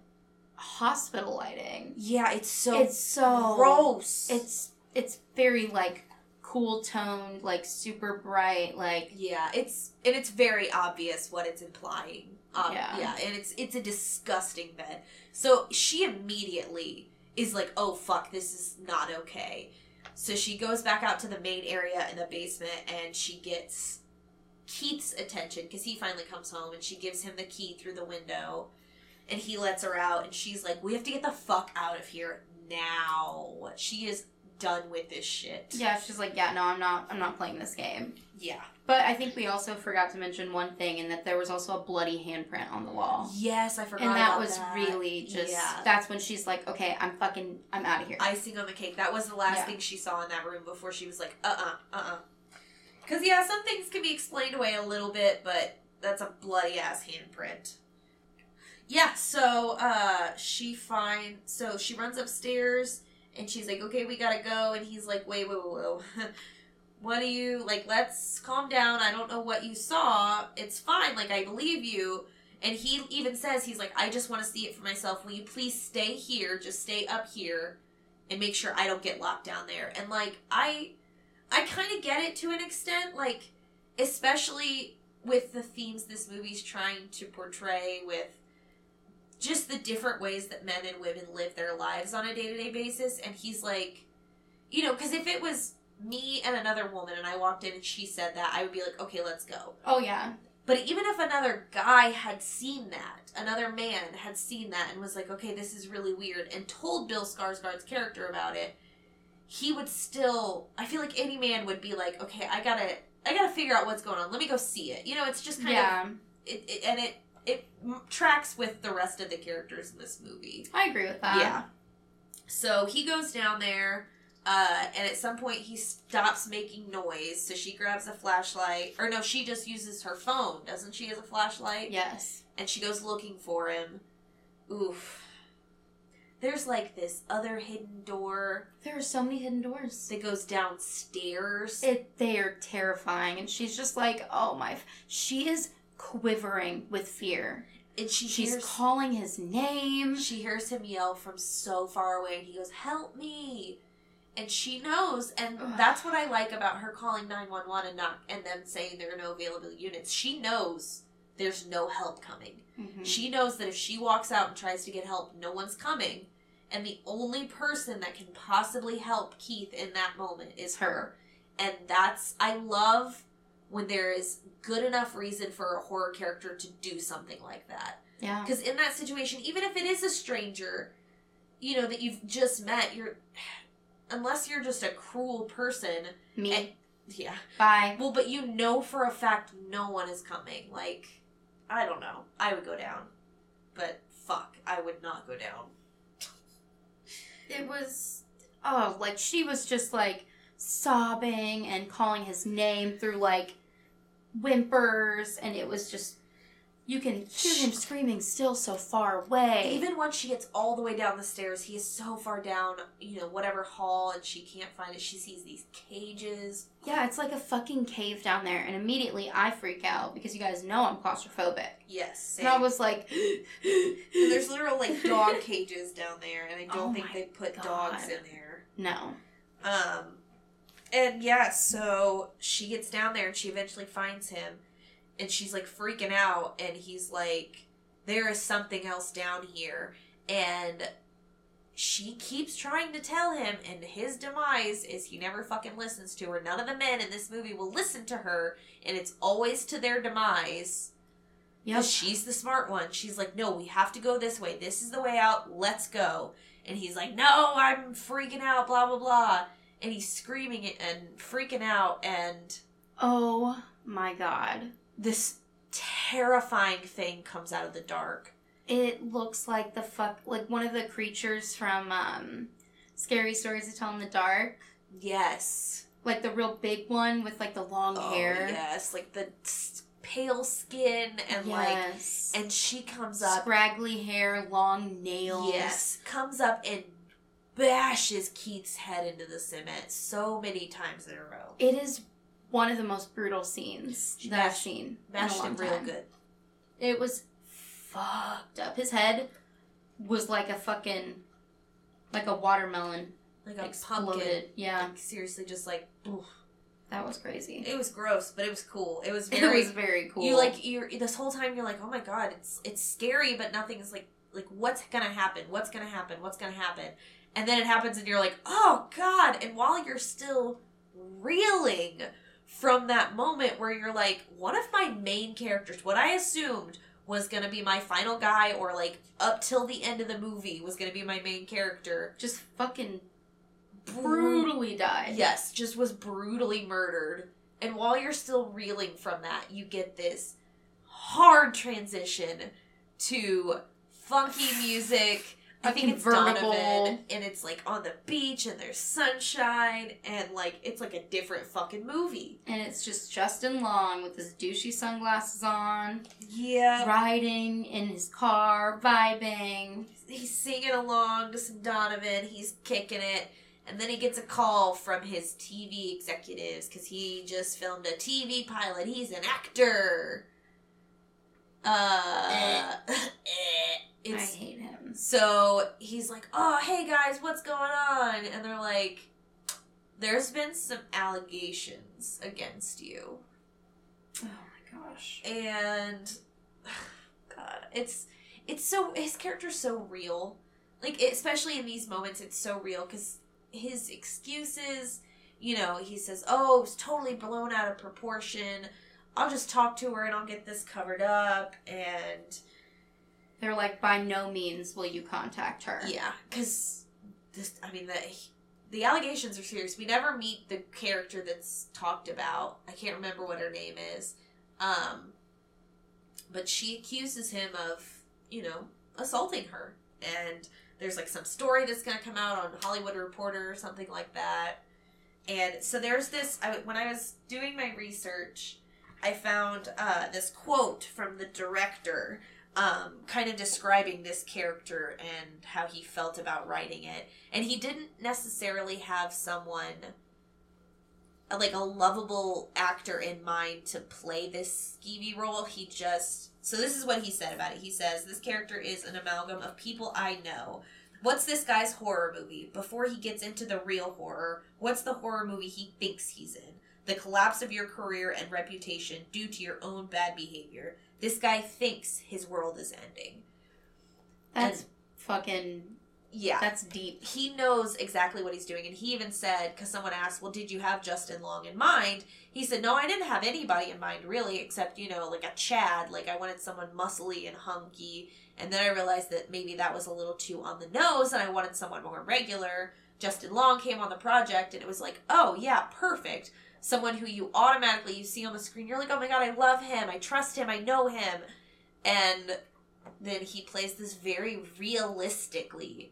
hospital lighting. Yeah, it's so it's so gross. It's it's very like cool toned, like super bright, like yeah, it's and it's very obvious what it's implying. Um, Yeah. yeah, and it's it's a disgusting bed. So she immediately is like, "Oh fuck, this is not okay." So she goes back out to the main area in the basement and she gets Keith's attention because he finally comes home and she gives him the key through the window and he lets her out and she's like, "We have to get the fuck out of here now." She is done with this shit. yeah. She's like, yeah, no, I'm not, I'm not playing this game. Yeah. But I think we also forgot to mention one thing, and that there was also a bloody handprint on the wall. Yes, I forgot. And that was that. really just. Yeah. That's when she's like, okay, I'm fucking, I'm out of here. icing on the cake. That was the last Yeah. thing she saw in that room before she was like, uh uh-uh, uh, uh Because, yeah, some things can be explained away a little bit, but that's a bloody ass handprint. Yeah, so uh, she finds. So she runs upstairs and she's like, okay, we gotta go. And he's like, wait, wait, wait, wait. what do you. Like, let's calm down. I don't know what you saw. It's fine. Like, I believe you. And he even says, he's like, I just want to see it for myself. Will you please stay here? Just stay up here and make sure I don't get locked down there. And like I I kind of get it to an extent like especially with the themes this movie's trying to portray with just the different ways that men and women live their lives on a day-to-day basis and he's like you know because if it was me and another woman and i walked in and she said that i would be like okay let's go Oh yeah. but even if another guy had seen that another man had seen that and was like okay this is really weird and told bill skarsgård's character about it he would still i feel like any man would be like okay i gotta i gotta figure out what's going on let me go see it you know it's just kind of Yeah. it, it and it it m- tracks with the rest of the characters in this movie. I agree with that. yeah. So he goes down there, uh, and at some point he stops making noise. So she grabs a flashlight, or no, she just uses her phone, doesn't she, as a flashlight? Yes. And she goes looking for him. Oof. There's like this other hidden door There are so many hidden doors. that goes downstairs. It they are terrifying, and she's just like, oh my. She is quivering with fear. and she She's hears calling his name. She hears him yell from so far away, and he goes, "Help me!" And she knows, and that's what I like about her calling nine one one and not and them saying there are no available units. She knows there's no help coming. Mhm. She knows that if she walks out and tries to get help, no one's coming, and the only person that can possibly help Keith in that moment is her. And that's I love when there is good enough reason for a horror character to do something like that. Yeah. Because in that situation, even if it is a stranger, you know, that you've just met, you're. Unless you're just a cruel person. Me. and- yeah. Bye. Well, but you know for a fact no one is coming. Like, I don't know. I would go down. But fuck, I would not go down. It was oh, like she was just like sobbing and calling his name through like whimpers and it was just you can hear him screaming still so far away. Even when she gets all the way down the stairs, he is so far down, you know, whatever hall, and she can't find it. She sees these cages. yeah, it's like a fucking cave down there and immediately I freak out because you guys know I'm claustrophobic. Yes. And I was like there's literal like dog cages down there, and I don't Oh think they put God. dogs in there. No. Um, and yeah, so she gets down there and she eventually finds him, and she's like freaking out, and he's like, "There is something else down here," and she keeps trying to tell him, and his demise is he never fucking listens to her. None of the men in this movie will listen to her, and it's always to their demise. yeah she's the smart one. She's like, no, we have to go this way. This is the way out. Let's go. And he's like, no, I'm freaking out, blah, blah, blah. And he's screaming it and freaking out. And Oh my god. This terrifying thing comes out of the dark. It looks like the fuck like one of the creatures from um Scary Stories to Tell in the Dark. Yes. Like the real big one with like the long Oh, hair. Yes. Like the pale skin and like. And she comes up. scraggly hair, long nails. Yes. Comes up and bashes Keith's head into the cement so many times in a row. It is one of the most brutal scenes She that I've bashed- seen. in a Bashed long him real good. It was fucked up. His head was like a fucking like a watermelon Like a exploded. pumpkin. Yeah, Like, seriously, just like oof. that was crazy. it was gross, but it was cool. It was It very. was very cool. You like you're this whole time you're like, oh my god, it's it's scary, but nothing is like like what's gonna happen? What's gonna happen? What's gonna happen? And then it happens, and you're like, oh god! And while you're still reeling from that moment where you're like, one of my main characters, what I assumed was gonna be my final guy, or like up till the end of the movie was gonna be my main character, just fucking brutally died. Yes, just was brutally murdered. And while you're still reeling from that, you get this hard transition to funky music. I think it's Donovan, and it's like on the beach, and there's sunshine, and like it's like a different fucking movie. And it's just Justin Long with his douchey sunglasses on, Yeah, riding in his car, vibing. he's singing along to some Donovan. He's kicking it. And then he gets a call from his TV executives because he just filmed a TV pilot. He's an actor. Uh, I it's hate him. so he's like, "Oh, hey guys, what's going on?" And they're like, "There's been some allegations against you." Oh my gosh. and God, it's it's so his character's so real. Like especially in these moments, it's so real because his excuses. You know, he says, "Oh, it's totally blown out of proportion. I'll just talk to her and I'll get this covered up." And They're like, by no means will you contact her. yeah, because this. I mean, the the allegations are serious. We never meet the character that's talked about. I can't remember what her name is. Um, but she accuses him of, you know, assaulting her. And there's like some story that's going to come out on Hollywood Reporter or something like that. And so there's this, I, when I was doing my research, I found uh, this quote from the director, um, kind of describing this character and how he felt about writing it. And he didn't necessarily have someone like a lovable actor in mind to play this skeevy role. He just so this is what he said about it. He says this character is an amalgam of people I know. What's this guy's horror movie? Before he gets into the real horror, what's the horror movie he thinks he's in? The collapse of your career and reputation due to your own bad behavior. This guy thinks his world is ending. That's fucking. Yeah. That's deep. he knows exactly what he's doing and he even said because someone asked well did you have justin long in mind he said no i didn't have anybody in mind really except you know like a chad like i wanted someone muscly and hunky and then i realized that maybe that was a little too on the nose and i wanted someone more regular justin long came on the project and it was like oh yeah perfect someone who you automatically you see on the screen you're like oh my god i love him i trust him i know him and then he plays this very realistically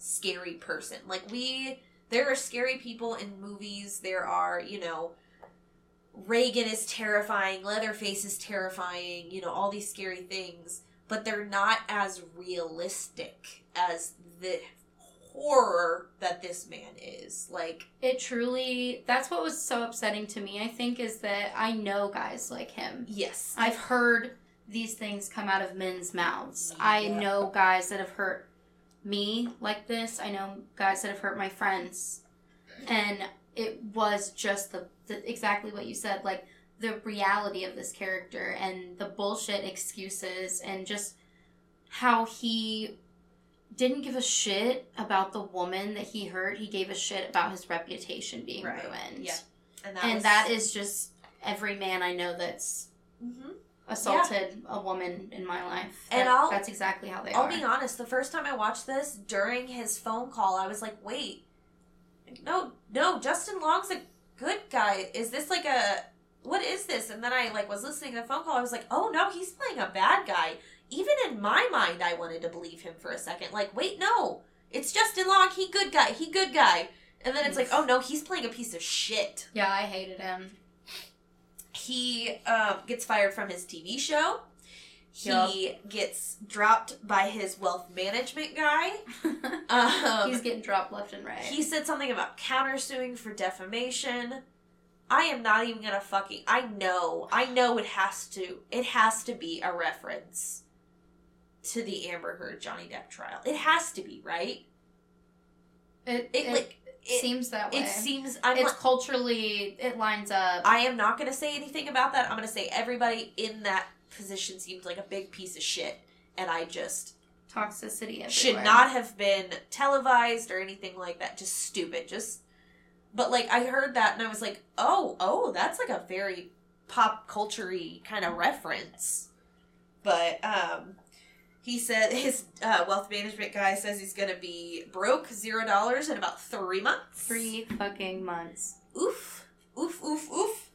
scary person. Like we there are scary people in movies. There are, you know, Reagan is terrifying, Leatherface is terrifying, you know, all these scary things, but they're not as realistic as the horror that this man is. Like It truly. That's what was so upsetting to me, I think, is that I know guys like him. yes. I've heard these things come out of men's mouths. I know guys that have hurt me like this. I know guys that have hurt my friends. And it was just the, the exactly what you said, like the reality of this character and the bullshit excuses and just how he didn't give a shit about the woman that he hurt. He gave a shit about his reputation being Right. ruined. Yeah. and that and was, that is just every man I know that's Mhm. assaulted a woman in my life. And That- I'll- that's exactly how they are. I'll are. be honest, the first time I watched this, during his phone call, I was like, wait, no, no, Justin Long's a good guy. Is this like a, what is this? And then I like was listening to the phone call, I was like, oh no, he's playing a bad guy. Even in my mind, I wanted to believe him for a second. Like, wait, no, it's Justin Long, he good guy, he good guy. And then it's like, oh no, he's playing a piece of shit. yeah, I hated him. He um, gets fired from his TV show. He gets dropped by his wealth management guy. Um, He's getting dropped left and right. he said something about countersuing for defamation. I am not even gonna fucking. I know. I know it has to. It has to be a reference to the Amber Heard Johnny Depp trial. It has to be right. it, It, it like it. seems that way. It seems. I'm. it's culturally it lines up. I am not gonna say anything about that. I'm gonna say everybody in that position seems like a big piece of shit, and I just Toxicity everywhere. should not have been televised or anything like that. Just stupid. Just but like I heard that and I was like, "Oh, oh, that's like a very pop culture kind of reference." But um he said his uh, wealth management guy says he's going to be broke zero dollars in about three months. three fucking months. Oof. Oof, oof, oof.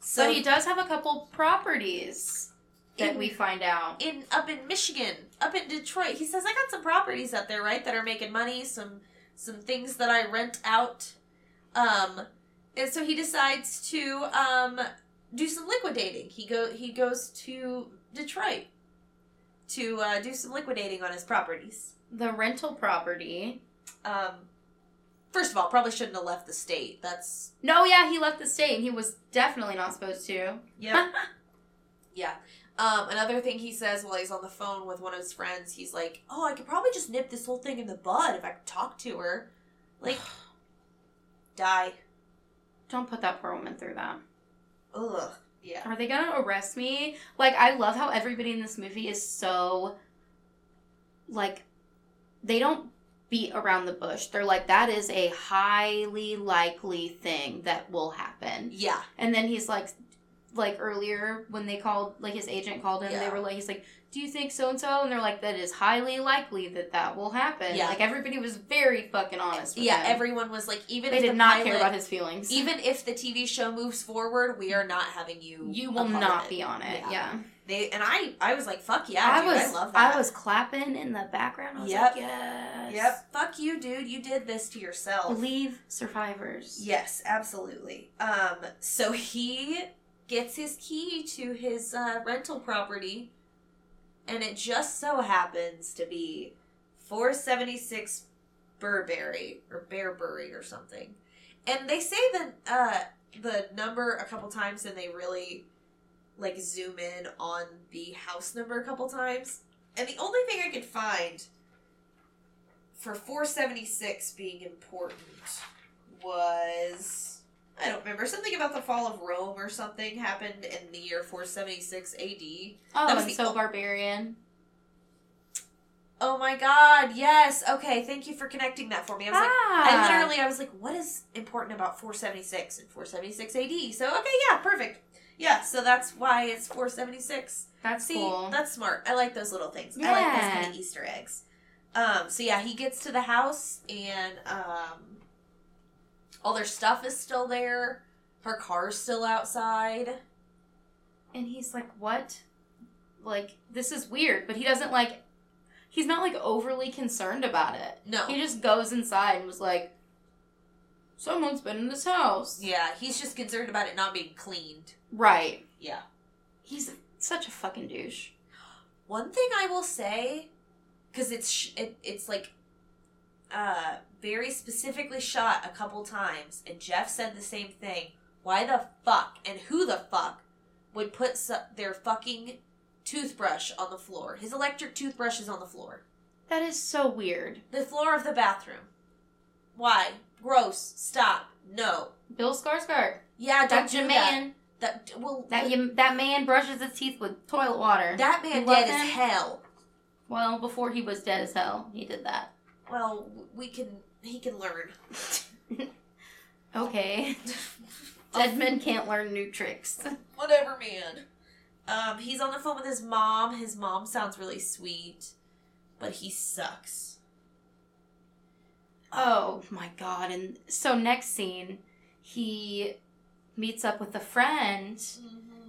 So So he does have a couple properties that In- we find out. in up in Michigan, up in Detroit. He says I got some properties up there, right, that are making money, some some things that I rent out. Um and so he decides to um do some liquidating. He go he goes to Detroit to uh, do some liquidating on his properties. The rental property. Um first of all, probably shouldn't have left the state. That's No, yeah, he left the state and he was definitely not supposed to. yeah. Yeah. Um, another thing he says while he's on the phone with one of his friends, he's like, "Oh, I could probably just nip this whole thing in the bud if I could talk to her." Like, die. Don't put that poor woman through that. Ugh. Yeah. Are they gonna arrest me? Like, I love how everybody in this movie is so. Like, they don't beat around the bush. They're like, that is a highly likely thing that will happen. Yeah. And then he's like, like earlier when they called, like his agent called him, they were like, he's like, do you think so and so? And they're like, that is highly likely that that will happen. Yeah. Like everybody was very fucking honest. With Yeah, him. everyone was like, even They did the not pilot, care about his feelings. Even if the TV show moves forward, we are not having you. you will not be on it. Yeah. They and I, I was like, fuck yeah, I dude, was I love that. I was clapping in the background. I was Yep. like, yes. Yep. Fuck you, dude. You did this to yourself. Believe survivors. Yes, absolutely. Um, so he gets his key to his uh, rental property, and it just so happens to be 476 Burberry or Bearbury or something. And they say that uh, the number a couple times, and they really like zoom in on the house number a couple times. And the only thing I could find for 476 being important was I don't remember something about the fall of Rome or something happened in the year 476 AD. Oh, That was so o- barbarian. Oh my god, yes. Okay, thank you for connecting that for me. I was like ah, I literally I was like what is important about 476 and 476 AD? So okay, yeah, perfect. Yeah, so that's why it's 476. That's See, cool. that's smart. I like those little things. I like those kind of Easter eggs. Um, so yeah, he gets to the house and um, all their stuff is still there. Her car's still outside. and he's like, "What? Like this is weird." But he doesn't like. He's not like overly concerned about it. No. He just goes inside and was like, "Someone's been in this house." Yeah, he's just concerned about it not being cleaned. Right. Yeah. He's such a fucking douche. One thing I will say, because it's sh- it, it's like uh very specifically shot a couple times, and Jeff said the same thing. Why the fuck and who the fuck would put su- their fucking toothbrush on the floor? His electric toothbrush is on the floor. That is so weird. The floor of the bathroom. Why? Gross. Stop. No. Bill Skarsgård. Yeah, don't That's do your that. man. That well, That you, that man brushes his teeth with toilet water. that man dead as hell. well, before he was dead as hell, he did that. Well, we can. He can learn. Okay. Dead men can't learn new tricks. Whatever, man. Um, he's on the phone with his mom. His mom sounds really sweet, but he sucks. Oh my god. And so next scene, he meets up with a friend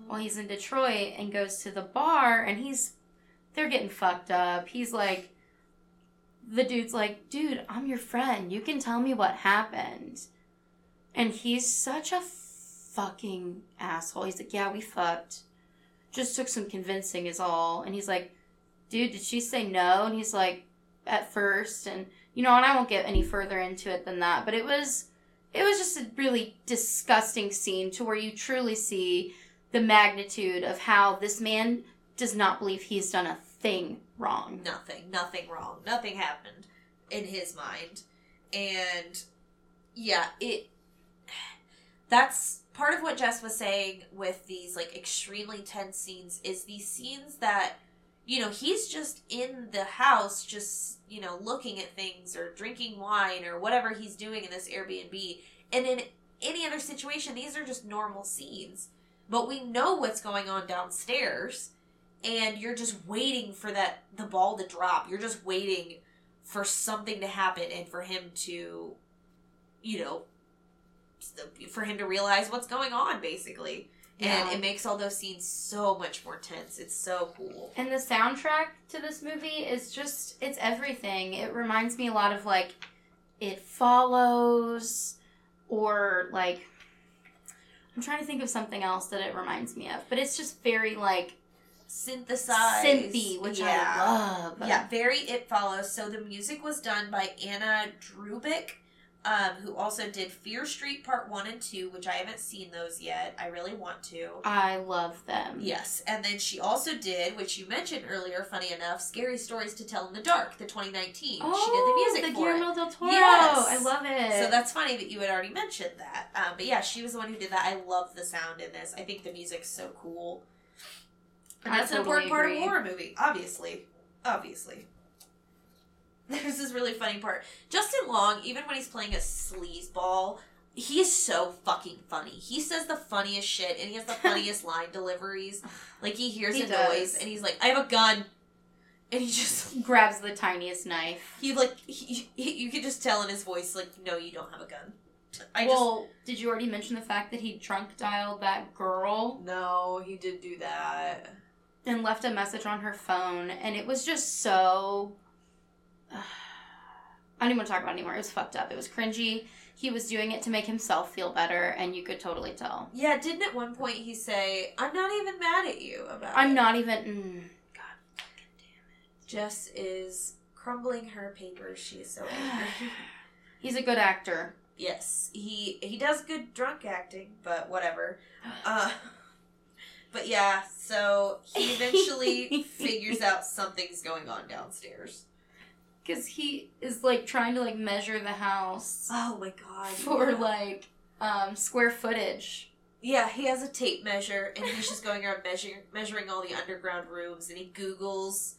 while he's in Detroit and goes to the bar and he's they're getting fucked up. He's like the dude's like, "Dude, I'm your friend. You can tell me what happened." And he's such a fucking asshole. He's like, "Yeah, we fucked. Just took some convincing is all." And he's like, "Dude, did she say no?" And he's like, "At first and you know, and I won't get any further into it than that, but it was it was just a really disgusting scene to where you truly see the magnitude of how this man does not believe he's done a thing wrong. Nothing. Nothing wrong. Nothing happened in his mind, and yeah, it. That's part of what Jess was saying with these like extremely tense scenes. Is these scenes that you know he's just in the house just you know looking at things or drinking wine or whatever he's doing in this airbnb and in any other situation these are just normal scenes but we know what's going on downstairs and you're just waiting for that the ball to drop you're just waiting for something to happen and for him to you know for him to realize what's going on basically Yeah. and it makes all those scenes so much more tense it's so cool And the soundtrack to this movie is just it's everything. It reminds me a lot of like It Follows or like I'm trying to think of something else that it reminds me of, but it's just very like synthesized synthy, which yeah. I love. Yeah, very It Follows. So the music was done by Anna Drubich. um, who also did Fear Street Part 1 and 2, which I haven't seen those yet. I really want to. I love them. Yes, and then she also did, which you mentioned earlier, funny enough, Scary Stories to Tell in the Dark, the 2019. Oh, she did the music the for it. Guillermo del Toro. Yes. I love it. So that's funny that you had already mentioned that. Um, but yeah, she was the one who did that. I love the sound in this. I think the music's so cool. And that's an totally important part of a horror movie, obviously. Obviously. There's this really funny part. Justin Long, even when he's playing a sleazeball, he is so fucking funny. He says the funniest shit and he has the funniest line deliveries. Like he hears He a does. noise and he's like, I have a gun. And he just grabs the tiniest knife. he like he, he, you could just tell in his voice like no you don't have a gun. I well, did you already mention the fact that he drunk dialed that girl no he did do that. And left a message on her phone, and it was just so. I don't even want to talk about it anymore. It was fucked up. It was cringy. He was doing it to make himself feel better, and you could totally tell. Yeah, didn't at one point he say, "I'm not even mad at you about I'm it." not even. Mm, God. Jess is crumbling her papers. She is so angry. He's a good actor. yes, he he does good drunk acting, but whatever. Uh, but yeah, so he eventually figures out something's going on downstairs. Because he is like trying to like measure the house Oh my god! for yeah. like um square footage. Yeah, he has a tape measure and he's just going around measuring measuring all the underground rooms and he Googles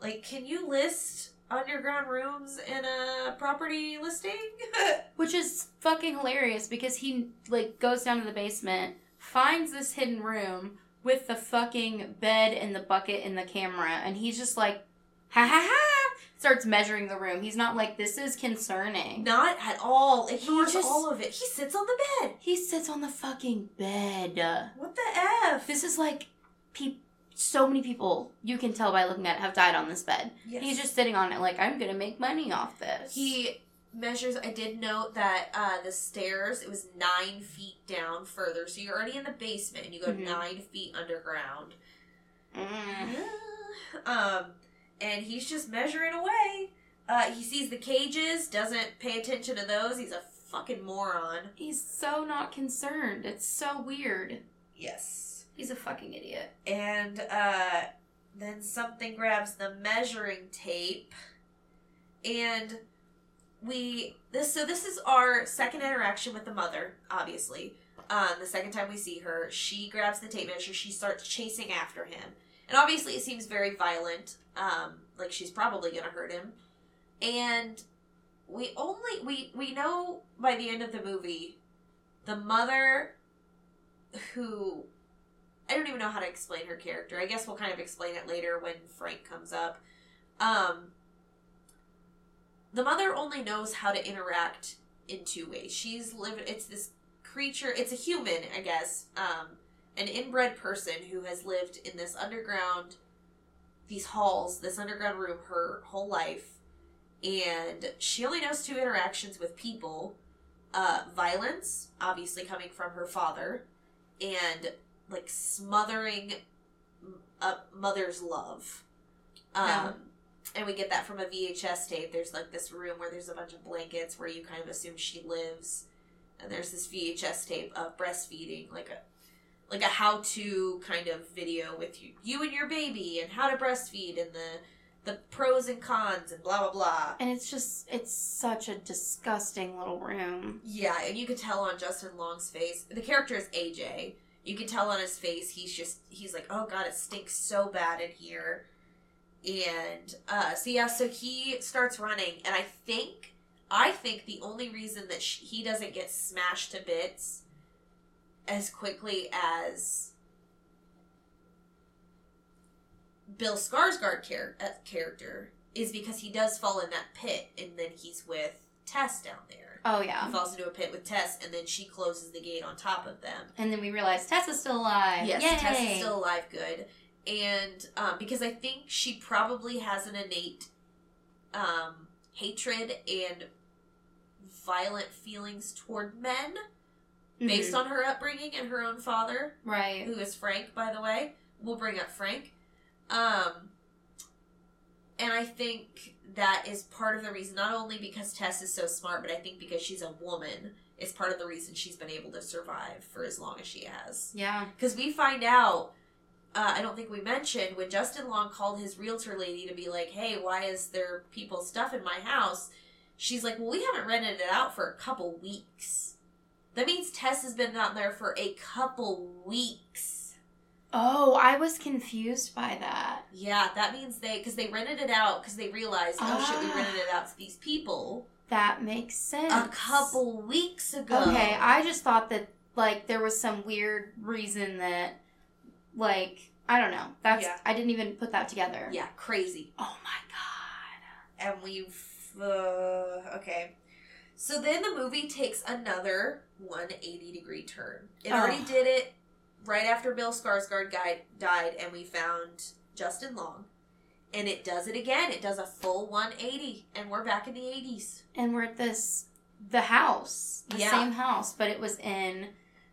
like, can you list underground rooms in a property listing? Which is fucking hilarious because he like goes down to the basement, finds this hidden room with the fucking bed and the bucket and the camera, and he's just like, ha ha ha, starts measuring the room. He's not like, this is concerning. Not at all. Ignores just- all of it. He sits on the bed. He sits on the fucking bed. What the F? This is like, peop so many people you can tell by looking at it have died on this bed. Yes. He's just sitting on it like, I'm gonna make money off this. He measures. I did note that uh, the stairs. It was nine feet down further, so you're already in the basement, and you go Mhm. nine feet underground. Mm. um, and he's just measuring away. Uh, he sees the cages, doesn't pay attention to those. He's a fucking moron. He's so not concerned. It's so weird. Yes. He's a fucking idiot. And uh, then something grabs the measuring tape, and we this so this is our second interaction with the mother. Obviously, um, the second time we see her, she grabs the tape measure. She starts chasing after him, and obviously it seems very violent. Um, like she's probably gonna hurt him, and we only we we know by the end of the movie, the mother who I don't even know how to explain her character. I guess we'll kind of explain it later when Frank comes up. Um, the mother only knows how to interact in two ways. She's lived. It's this creature. It's a human, I guess. Um, an inbred person who has lived in this underground, these halls, this underground room her whole life, and she only knows two interactions with people: uh, violence, obviously coming from her father, and like smothering a mother's love. Um, Yeah. And we get that from a VHS tape. There's like this room where there's a bunch of blankets where you kind of assume she lives, and there's this VHS tape of breastfeeding, like a like a how-to kind of video with you, you and your baby, and how to breastfeed, and the the pros and cons, and blah blah blah. And it's just, it's such a disgusting little room. Yeah, and you could tell on Justin Long's face. The character is AJ. You can tell on his face he's just he's like, oh god, it stinks so bad in here. And uh, so yeah, so he starts running, and I think I think the only reason that sh he doesn't get smashed to bits as quickly as Bill Skarsgård char- uh, character is because he does fall in that pit, and then he's with Tess down there. Oh, yeah, He falls into a pit with Tess, and then she closes the gate on top of them. And then we realize Tess is still alive. Yes, Yay! Tess is still alive, good. And um, because I think she probably has an innate um, hatred and violent feelings toward men Mhm. based on her upbringing and her own father, Right. who is Frank, by the way. We'll bring up Frank. Um, and I think that is part of the reason. Not only because Tess is so smart, but I think because she's a woman is part of the reason she's been able to survive for as long as she has. Yeah. Because we find out. Uh, I don't think we mentioned when Justin Long called his realtor lady to be like, "Hey, why is there people's stuff in my house?" She's like, "Well, we haven't rented it out for a couple weeks." That means Tess has been out there for a couple weeks. Oh, I was confused by that. Yeah, that means they because they rented it out because they realized, oh shit, we rented it out to these people That makes sense. a couple weeks ago. Okay, I just thought that like there was some weird reason that like I don't know. That's Yeah. I didn't even put that together. yeah, crazy. Oh my god. and we've uh, okay. So then the movie takes another 180 degree turn. It already Oh. did it right after Bill Skarsgård guy, died, and we found Justin Long. And it does it again. It does a full 180, and we're back in the 80s. And we're at this the house. The Yeah. same house, but it was in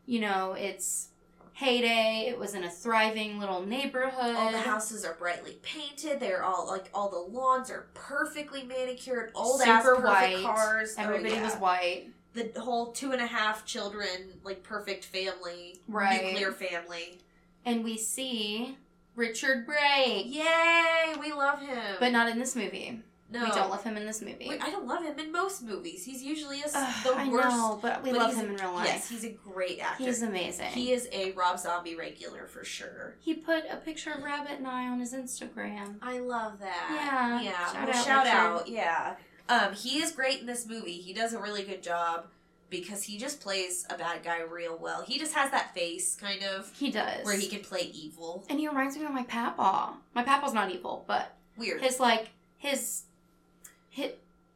you know, it's heyday. It was in a thriving little neighborhood. All the houses are brightly painted. They're all like all the lawns are perfectly manicured. Old ass Super perfect white. cars. Oh, Everybody yeah. was white. the whole two and a half children, like perfect family, Right. nuclear family. And we see Richard Brake. Yay, we love him. But not in this movie. No, We don't love him in this movie. Wait, I don't love him in most movies. He's usually a, Ugh, the I worst. know, but we but love him in real life. Yes, he's a great actor. He's amazing. he is a Rob Zombie regular for sure. He put a picture of Rabbit and I on his Instagram. I love that. Yeah, yeah. shout Well, out, shout out. Yeah. Um, he is great in this movie. He does a really good job because he just plays a bad guy real well. He just has that face, kind of, He does. where he can play evil. and he reminds me of my papa. My papa's not evil, but Weird. his like his his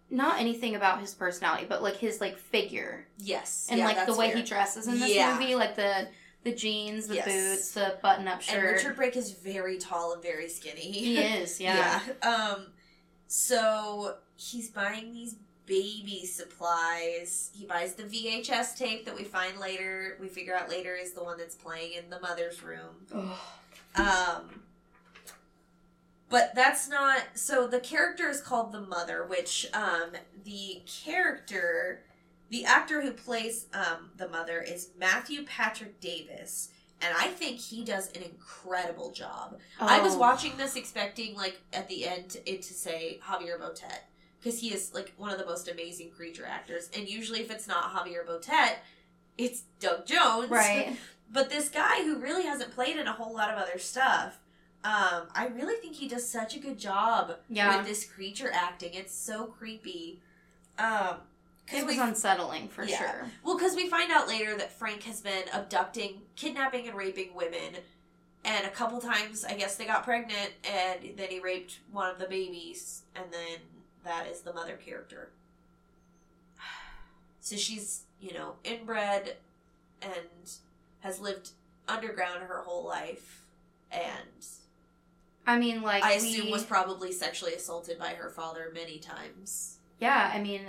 not anything about his personality, but like his like figure yes. and yeah, like the way fair. he dresses in this Yeah. movie, like the the jeans, the Yes. boots, the button up And shirt. Richard Brake is very tall and very skinny. he is, yeah. Yeah. Um so he's buying these baby supplies. He buys the VHS tape that we find later, we figure out later is the one that's playing in the mother's room. Um but that's not so the character is called the mother, which um the character the actor who plays um the mother is Matthew Patrick Davis. And I think he does an incredible job. I was Oh. watching this expecting like at the end it to say Javier Botet because he is like one of the most amazing creature actors. And usually, if it's not Javier Botet, it's Doug Jones. Right. But this guy who really hasn't played in a whole lot of other stuff, um, I really think he does such a good job Yeah. with this creature acting. It's so creepy. Um, It was we unsettling for Yeah. sure. well, because we find out later that Frank has been abducting, kidnapping, and raping women. And a couple times, I guess they got pregnant, and then he raped one of the babies, and then that is the mother character. So she's, you know, inbred and has lived underground her whole life, and I mean, like I we, assume was probably sexually assaulted by her father many times. Yeah, I mean,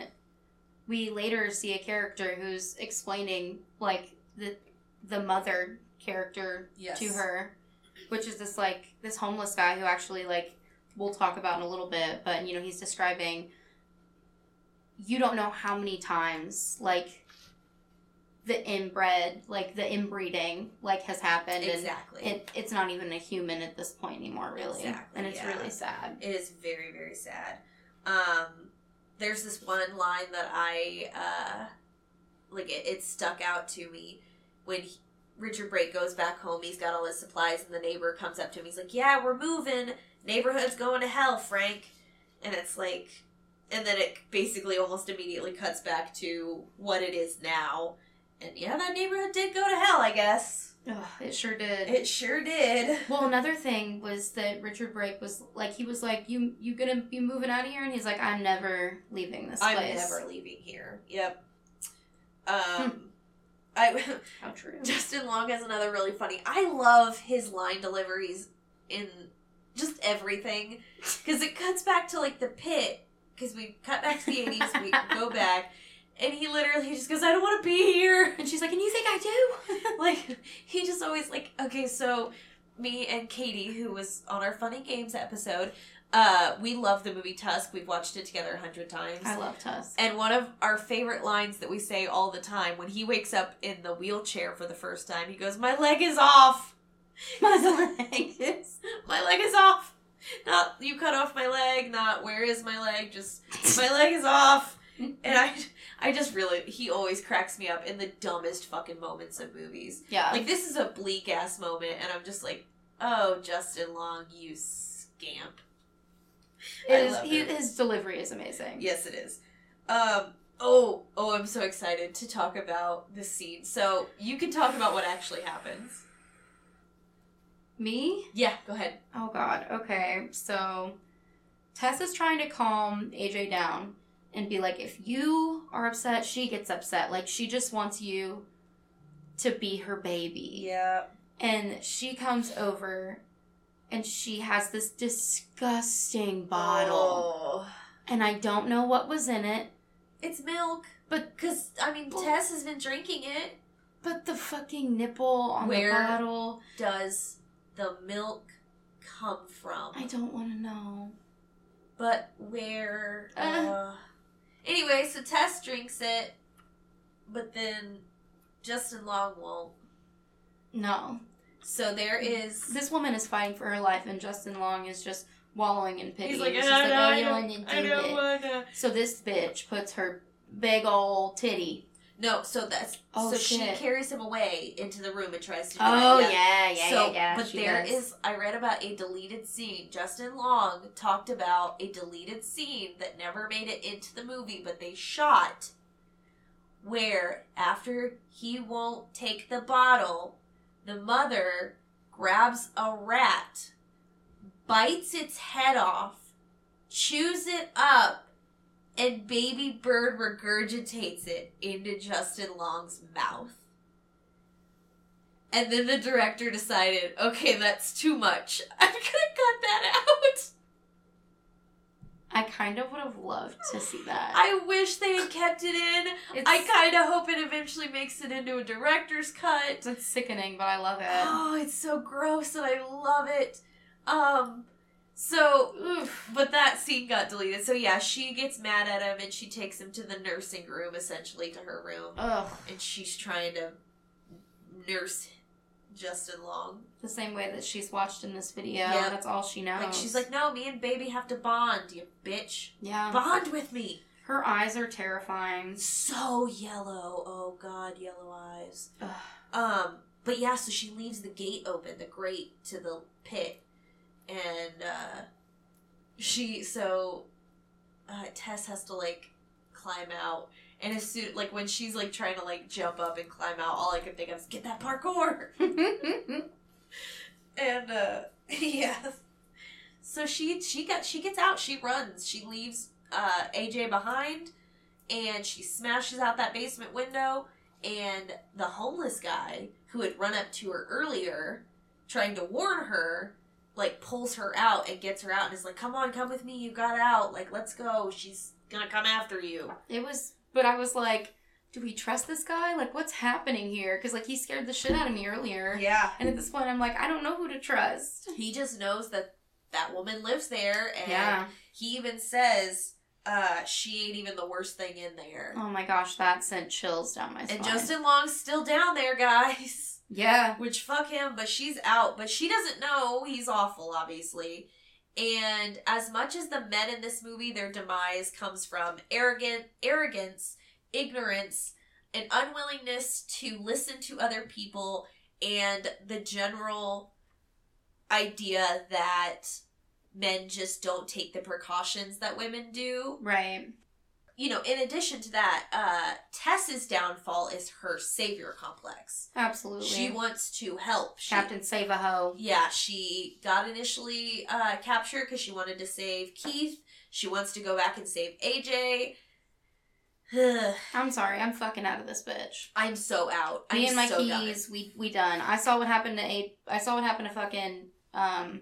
we later see a character who's explaining like the the mother character Yes. to her, which is this like this homeless guy who actually like we'll talk about in a little bit, but you know he's describing. You don't know how many times like the inbred, like the inbreeding, like has happened, Exactly. and it, it's not even a human at this point anymore, really, Exactly, and it's yeah. really sad. It is very, very sad. Um, there's this one line that I, uh, like, it, it stuck out to me when he, Richard Brake goes back home. He's got all his supplies, and the neighbor comes up to him. He's like, Yeah, we're moving. Neighborhood's going to hell, Frank. And it's like, and then it basically almost immediately cuts back to what it is now. And yeah, that neighborhood did go to hell, I guess. It sure did. It sure did. Well, another thing was that Richard Brake was like, he was like, "You you gonna be moving out of here?" And he's like, "I'm never leaving this place. I'm place." never leaving here. Yep. Um, I How true. Justin Long has another really funny. I love his line deliveries in just everything because it cuts back to like the pit because we cut back to the eighties. we go back, and he literally he just goes, "I don't want to be here." and she's like, "And you think I do?" like he just always like okay so me and katie who was on our funny games episode Uh, we love the movie Tusk. We've watched it together a hundred times. I love Tusk. And one of our favorite lines that we say all the time when he wakes up in the wheelchair for the first time, he goes, "My leg is off. My leg is. My leg is off. Not you cut off my leg. Not where is my leg. Just my leg is off." And I, I just really, he always cracks me up in the dumbest fucking moments of movies. Yeah. Like this is a bleak ass moment, and I'm just like, "Oh, Justin Long, you scamp." It is, he, it. his delivery is amazing. Yes, it is. Um. Oh. Oh. I'm so excited to talk about this scene. So you can talk about what actually happens. Me? Yeah. Go ahead. Oh god. Okay. So Tess is trying to calm AJ down and be like, if you are upset, she gets upset. Like she just wants you to be her baby. Yeah. And she comes over and she has this disgusting bottle. Oh. And I don't know what was in it, It's milk. But- because I mean, Well- Tess has been drinking it. but the fucking nipple on Where- the bottle, Does the milk come from? I don't want to know. But where? Uh. Uh... Anyway, so Tess drinks it, but then Justin Long won't. No. So there is. This woman is fighting for her life, and Justin Long is just wallowing in pity. He's like, I oh, don't like, know, "Oh, I you don't, I do don't wanna. So this bitch puts her big old titty. No, so that's Oh, so she carries him away into the room and tries to. Oh that. yeah, yeah, so, yeah, yeah. but there does. is. I read about a deleted scene. Justin Long talked about a deleted scene that never made it into the movie, but they shot where after he won't take the bottle, the mother grabs a rat, bites its head off, chews it up, and baby bird regurgitates it into Justin Long's mouth. And then the director decided, okay, that's too much. I'm gonna cut that out. I kind of would have loved to see that. I wish they had kept it in. it's, I kind of hope it eventually makes it into a director's cut. it's sickening, but I love it. Oh, it's so gross and I love it. Um, so, oof, but that scene got deleted. So yeah, she gets mad at him and she takes him to the nursing room, essentially to her room, Ugh. and she's trying to nurse Justin Long. The same way that she's watched in this video. Yeah. That's all she knows. Like she's like, no, me and baby have to bond, you bitch. yeah. Bond with me. Her eyes are terrifying. So yellow. Oh god, yellow eyes. Ugh. Um, but yeah, so she leaves the gate open, the grate to the pit, and uh, she so uh, Tess has to like climb out, and as soon like when she's like trying to like jump up and climb out, all I can think of is get that parkour, and uh, yeah. So she she got she gets out, she runs, she leaves uh, AJ behind, and she smashes out that basement window and the homeless guy who had run up to her earlier trying to warn her like pulls her out and gets her out and is like come on come with me you got out like let's go she's gonna come after you It was, but I was like, do we trust this guy? Like, what's happening here? Because like he scared the shit out of me earlier, yeah and at this point, I'm like, I don't know who to trust. he just knows that that woman lives there and Yeah. he even says uh she ain't even the worst thing in there Oh my gosh, that sent chills down my spine. and justin long's still down there guys yeah, Which fuck him, but she's out. But she doesn't know he's awful, obviously. And as much as the men in this movie, their demise comes from arrogant arrogance, ignorance, an unwillingness to listen to other people, and the general idea that men just don't take the precautions that women do right. You know, in addition to that, uh, Tess's downfall is her savior complex. Absolutely. She wants to help. She, Captain Save a Ho. Yeah, she got initially uh, captured because she wanted to save Keith. She wants to go back and save AJ. I'm sorry, I'm fucking out of this bitch. I'm so out. I'm Me and my so done. keys, we we done. I saw what happened to a. I saw what happened to fucking um,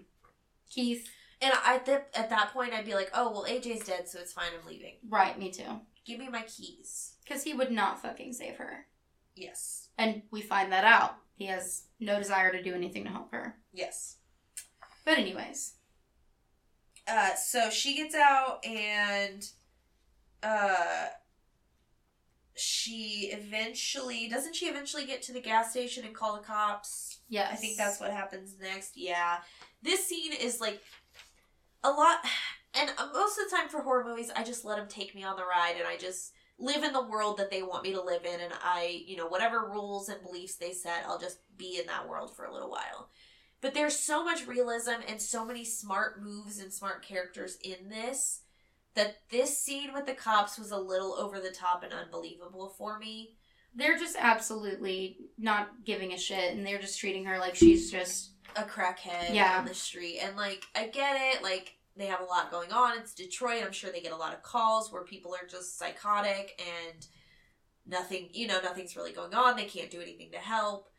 Keith. And I th- at that point, I'd be like, oh, well, AJ's dead, so it's fine. I'm leaving. Right, me too. Give me my keys. Because he would not fucking save her, Yes. and we find that out. He has no desire to do anything to help her. Yes. But anyways, uh, so she gets out and uh, she eventually doesn't she eventually get to the gas station and call the cops? Yes. I think that's what happens next. Yeah. This scene is like a lot and most of the time for horror movies I just let them take me on the ride and I just live in the world that they want me to live in and I, you know, whatever rules and beliefs they set, I'll just be in that world for a little while. But there's so much realism and so many smart moves and smart characters in this that this scene with the cops was a little over the top and unbelievable for me. They're just absolutely not giving a shit, and they're just treating her like she's just. A crackhead Yeah. on the street. And like I get it, like they have a lot going on. It's Detroit. I'm sure they get a lot of calls where people are just psychotic and nothing, you know, nothing's really going on. They can't do anything to help.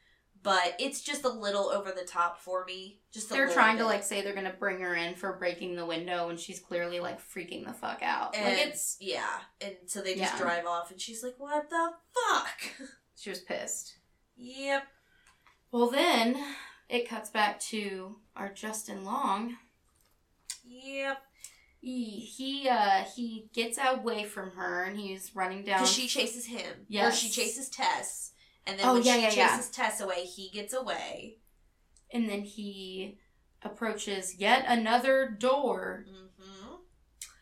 But it's just a little over the top for me. Just a They're trying to like say they're gonna bring her in for breaking the window, and she's clearly like freaking the fuck out. And like it's yeah, and so they just Yeah. drive off, and she's like, "What the fuck?" she was pissed. yep. Well, then it cuts back to our Justin Long. Yep. He he uh he gets away from her, and he's running down. Because she chases him. Or she chases Tess. And then Oh, when yeah, she yeah, yeah. chases Tess away, he gets away. and then he approaches yet another door hmm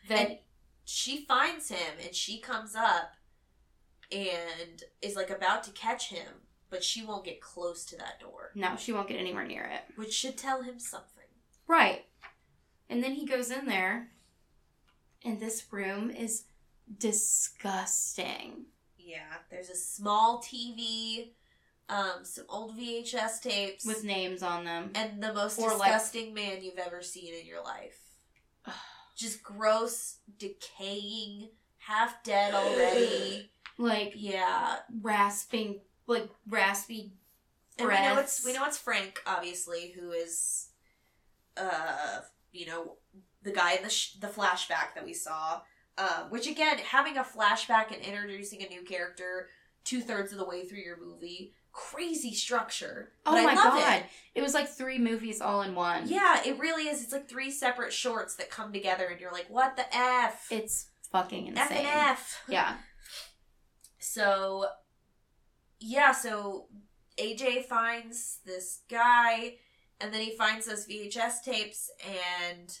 that And she finds him and she comes up and is like about to catch him, but she won't get close to that door, no, she won't get anywhere near it. which should tell him something. Right. And then he goes in there, and this room is disgusting. Yeah, there's a small TV, um, some old VHS tapes, With names on them. and the most Or, like- disgusting man you've ever seen in your life. Just gross, decaying, half dead already. Like yeah, rasping, like raspy and we know it's we know it's Frank, obviously, who is, uh, you know, the guy in the sh- the flashback that we saw. Um, which again, having a flashback and introducing a new character two thirds of the way through your movie, crazy structure. Oh my god. It. It. was like three movies all in one. Yeah, it really is. It's like three separate shorts that come together, and you're like, "What the f? It's fucking insane. F and F." Yeah. So, yeah, so AJ finds this guy, and then he finds those VHS tapes, and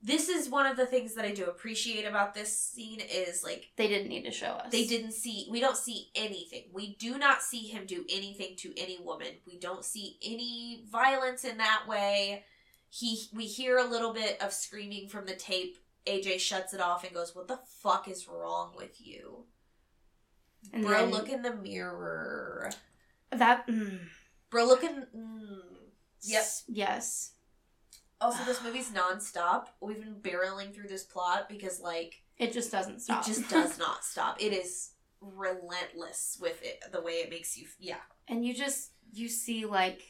this is one of the things that I do appreciate about this scene is like They didn't need to show us. they didn't see we don't see anything. We do not see him do anything to any woman. We don't see any violence in that way. He we hear a little bit of screaming from the tape. AJ shuts it off and goes, "What the fuck is wrong with you?" And Bro, then- look in the mirror. That. Mm, Bro, look in. Mm. Yep. Yes. Also, this movie's nonstop. We've been barreling through this plot because, like, It just doesn't stop. it just does not stop. It is relentless with it, the way it makes you. Yeah. and you just you see like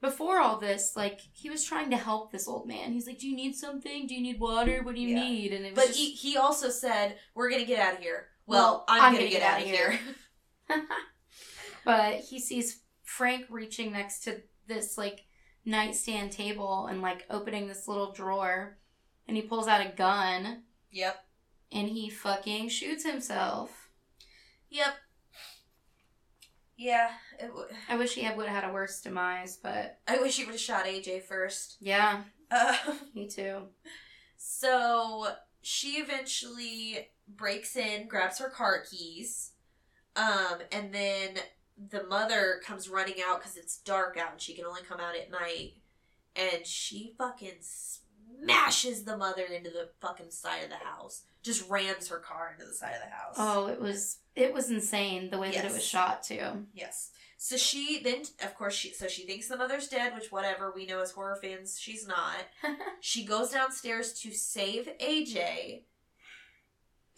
before all this like he was trying to help this old man he's like do you need something do you need water what do you Yeah. need and it was But just, he, he also said, We're going to get out of here. Well, Well, I'm, going to get, out of here. but he sees frank reaching next to this like nightstand table and like opening this little drawer and he pulls out a gun yep. and he fucking shoots himself Yep. Yeah. It w- i wish he had would have had a worse demise but I wish he would have shot AJ first. yeah Uh, me too So she eventually breaks in, grabs her car keys, um, and then the mother comes running out because it's dark out and she can only come out at night. And she fucking smashes the mother into the fucking side of the house. Just rams her car into the side of the house. Oh, it was it was insane the way that it was shot too. Yes. So she then, of course, she so she thinks the mother's dead, which whatever we know as horror fans, she's not. She goes downstairs to save AJ.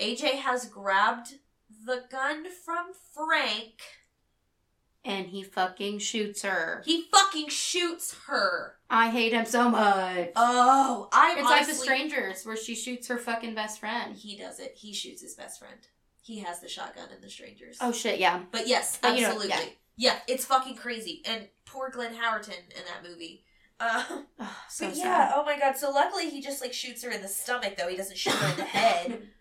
AJ has grabbed the gun from Frank. and he fucking shoots her. He fucking shoots her. I hate him so much. Oh, I'm it's like the honestly- strangers where she shoots her fucking best friend. He does it. He shoots his best friend. He has the shotgun in the strangers. Oh shit, yeah. But yes, But you know, absolutely. yeah. it's fucking crazy. And poor Glenn Howerton in that movie. Uh, Ugh, so but sad. yeah, oh my god. So luckily he just like shoots her in the stomach though. He doesn't shoot her in the head.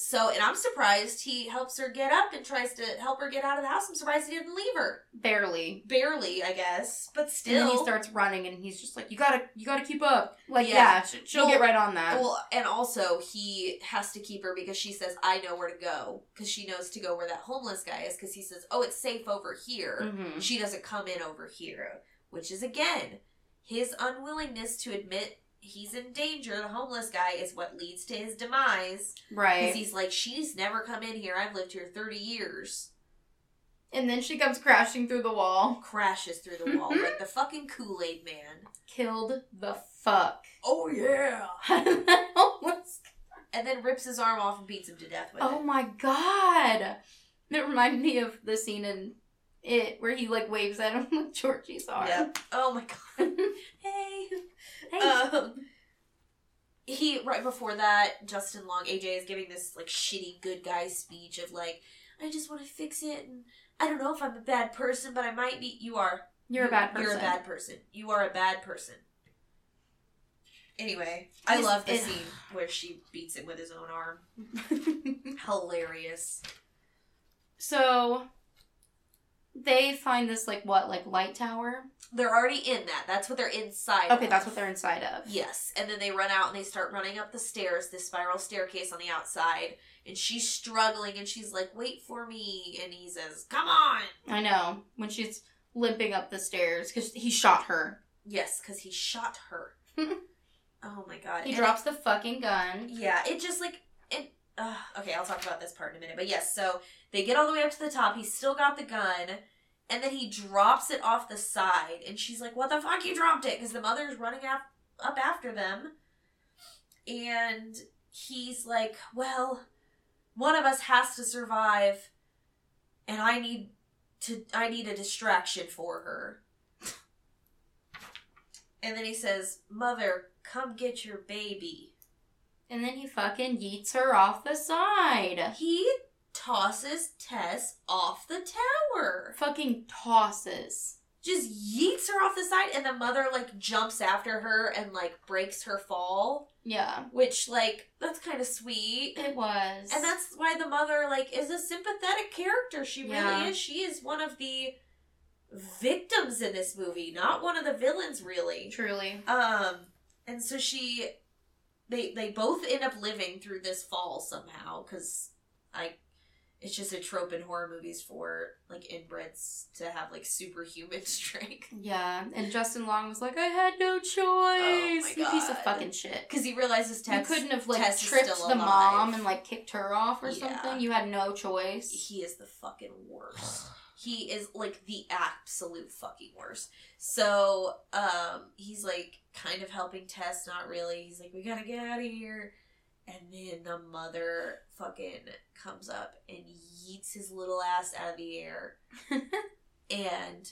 So, and I'm surprised he helps her get up and tries to help her get out of the house. I'm surprised he didn't leave her. Barely. Barely, I guess, but And still. then he starts running, and he's just like, "You gotta, you gotta keep up." Like, Yeah. yeah, sh- she'll Well- get right on that. Well, and also he has to keep her because she says, "I know where to go," because she knows to go where that homeless guy is. Because he says, "Oh, it's safe over here." Mhm. She doesn't come in over here, which is again his unwillingness to admit he's in danger. The homeless guy is what leads to his demise. Right. Because he's like, "She's never come in here. I've lived here thirty years." And then she comes crashing through the wall, Crashes through the wall like the fucking Kool Aid Man. killed the fuck. Oh yeah. Homeless And then rips his arm off and beats him to death with Oh it. Oh my god. It reminded me of the scene in it where he like waves at him with Georgie's arm. Yep. Oh my god. hey. Hey. Um, he right before that, Justin Long, AJ is giving this like shitty good guy speech of like, I just want to fix it, and I don't know if I'm a bad person, but I might be. You are. You're a bad person. You're a bad person. You are a bad person. Anyway, I He's- love the it- scene where she beats him with his own arm. Hilarious. so they find this like what, like light tower? They're already in that. That's what they're inside. Okay, of. that's what they're inside of. Yes, and then they run out and they start running up the stairs, this spiral staircase on the outside, and she's struggling and she's like, "Wait for me," and he says, "Come on." I know. When she's limping up the stairs because he shot her. Yes, because he shot her. oh my god! He And drops the fucking gun. yeah, it just like it. Uh, okay, I'll talk about this part in a minute, but yes, so they get all the way up to the top. He's still got the gun. And then he drops it off the side, and she's like, "What the fuck? You dropped it?" Because the mother's running af- up after them, and he's like, "Well, one of us has to survive, and I need to. I need a distraction for her." And then he says, "Mother, come get your baby." And then he fucking yeets her off the side. He tosses Tess off the tower. Fucking tosses. just yeets her off the side and the mother like jumps after her and like breaks her fall Yeah, which like that's kind of sweet it was. and that's why the mother like is a sympathetic character she Yeah. really is she is one of the victims in this movie not one of the villains really truly. um and so she they they both end up living through this fall somehow because i it's just a trope in horror movies for like inbreds to have like superhuman strength Yeah, and Justin Long was like, I had no choice. Oh you piece of fucking shit. because he realizes Tess you couldn't have like Tess tripped the alive. mom and like kicked her off or Yeah. something. You had no choice. he is the fucking worst. He is like the absolute fucking worst. So, um, he's like kind of helping Tess, not really. He's like, we gotta get out of here. And then the mother fucking comes up and yeets his little ass out of the air and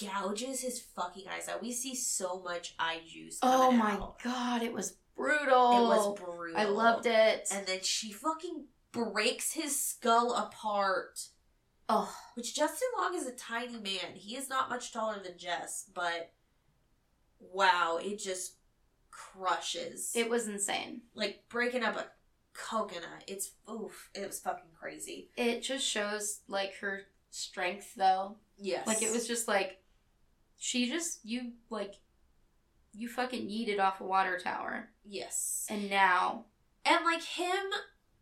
gouges his fucking eyes out. We see so much eye juice. oh my out. god, it was brutal. It was brutal. I loved it. And then she fucking breaks his skull apart. oh, Which Justin Long is a tiny man. He is not much taller than Jess, but wow, it just crushes. it was insane. like breaking up a coconut. It's oof. It was fucking crazy. It just shows like her strength though. Yes. Like it was just like she just you like you fucking yeeted off a water tower. Yes. And now And like him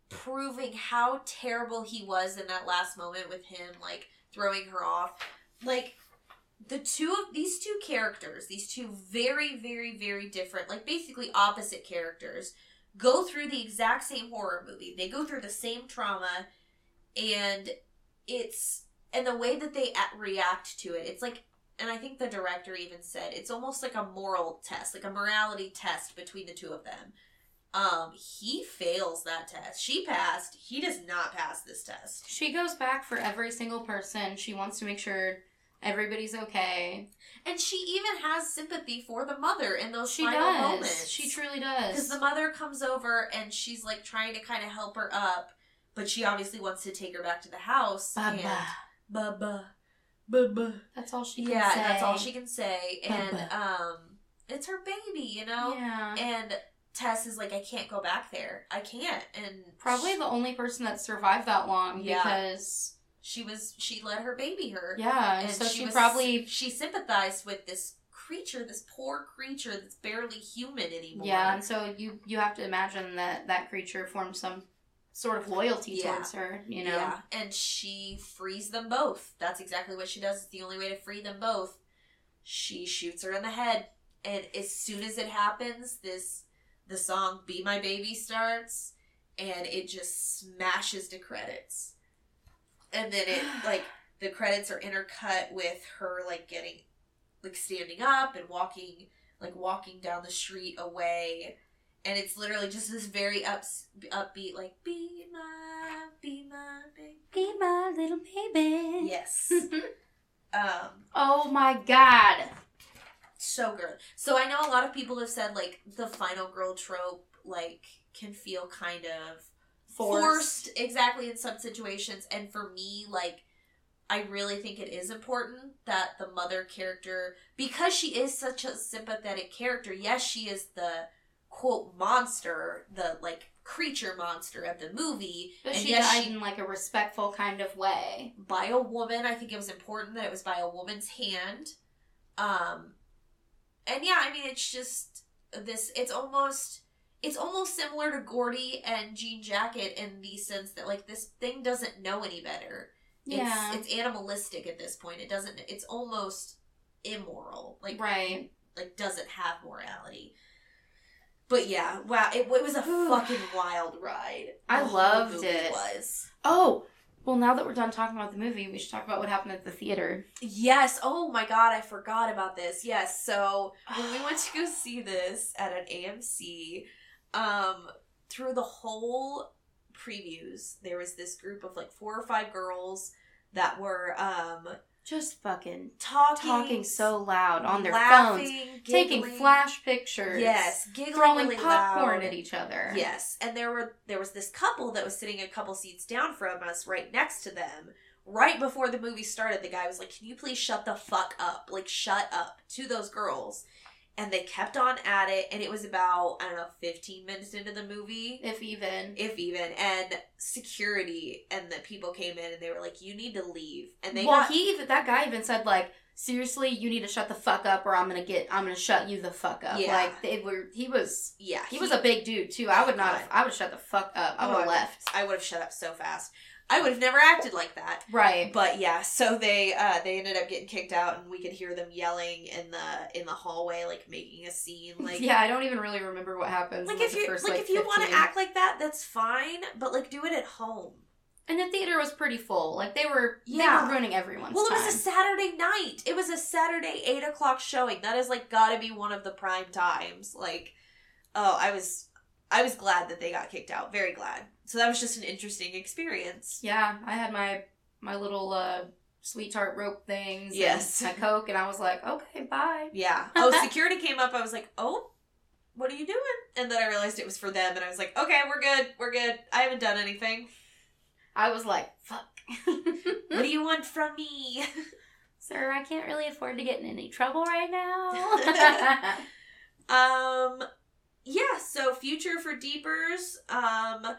proving how terrible he was in that last moment with him like throwing her off. Like the two of these two characters, these two very very very different, like basically opposite characters go through the exact same horror movie. They go through the same trauma and it's and the way that they a- react to it. It's like and I think the director even said it's almost like a moral test, like a morality test between the two of them. Um, he fails that test. She passed. He does not pass this test. she goes back for every single person. She wants to make sure everybody's okay. And she even has sympathy for the mother in those She final does. moments. She truly does. Because the mother comes over and she's like trying to kind of help her up, but she obviously wants to take her back to the house. Baba. And Baba. That's all she can yeah, say. and that's all she can say. And um, it's her baby, you know. Yeah. And Tess is like, I can't go back there. I can't. And Probably she, the only person that survived that long Yeah. because she was she let her baby her. yeah, and so she, was- probably she sympathized with this creature, this poor creature that's barely human anymore. yeah, and so you you have to imagine that that creature formed some sort of loyalty Yeah. towards her, you know. Yeah, and she frees them both. That's exactly what she does. It's the only way to free them both. She shoots her in the head, and as soon as it happens, this the song "Be My Baby" starts, and it just smashes to credits. And then it like the credits are intercut with her like getting like standing up and walking like walking down the street away and it's literally just this very up upbeat like be my be my baby Be my little baby. yes um oh my god. so good so i know a lot of people have said like the final girl trope like can feel kind of forced. exactly in some situations and for me like i really think it is important that the mother character because she is such a sympathetic character yes she is the quote monster the like creature monster of the movie But and she yes died she in like a respectful kind of way. by a woman i think it was important that it was by a woman's hand um and yeah i mean it's just this it's almost it's almost similar to gordy and jean jacket in the sense that like this thing doesn't know any better Yeah. it's it's animalistic at this point it doesn't it's almost immoral like right. like doesn't have morality but yeah wow it, it was a fucking wild ride I The whole loved it. was Oh, well, now that we're done talking about the movie, we should talk about what happened at the theater. Yes. Oh my god, I forgot about this. Yes. So when we went to go see this at an AMC, um, through the whole previews, there was this group of like four or five girls that were um Just fucking talking, talking so loud on their laughing, phones, taking flash pictures. Yes, giggling throwing really popcorn loud. at each other. Yes, and there were there was this couple that was sitting a couple seats down from us, right next to them. Right before the movie started, the guy was like, "Can you please shut the fuck up? Like, shut up!" To those girls, and they kept on at it, and it was about I don't know, fifteen minutes into the movie, If even. if even, and security and the people came in and they were like, "You need to leave," and they well, got he even that guy even said like, seriously, you need to shut the fuck up, or I'm gonna get, I'm gonna shut you the fuck up. Yeah. Like they were, he was, yeah, he was a big dude too. I would not, oh, have, I would shut the fuck up. I Oh, would have left. I would have shut up so fast. I would have never acted like that. Right. But yeah, so they uh they ended up getting kicked out and we could hear them yelling in the in the hallway like making a scene like yeah, I don't even really remember what happens. like if you like, like if you want to act like that that's fine, but like do it at home. and the theater was pretty full. Like they were, Yeah. they were ruining everyone's Well, it time. was a Saturday night. It was a Saturday eight o'clock showing. That is like got to be one of the prime times. Like, oh, I was I was glad that they got kicked out. Very glad. So that was just an interesting experience. yeah, I had my my little uh sweetheart rope things. and Yes. my coke, and I was like, okay, bye. Yeah. Oh, security came up. I was like, oh, what are you doing? And then I realized it was for them, and I was like, okay, we're good. We're good. I haven't done anything. I was like, fuck. What do you want from me? Sir, I can't really afford to get in any trouble right now. um, yeah. So future for Deepers. Um,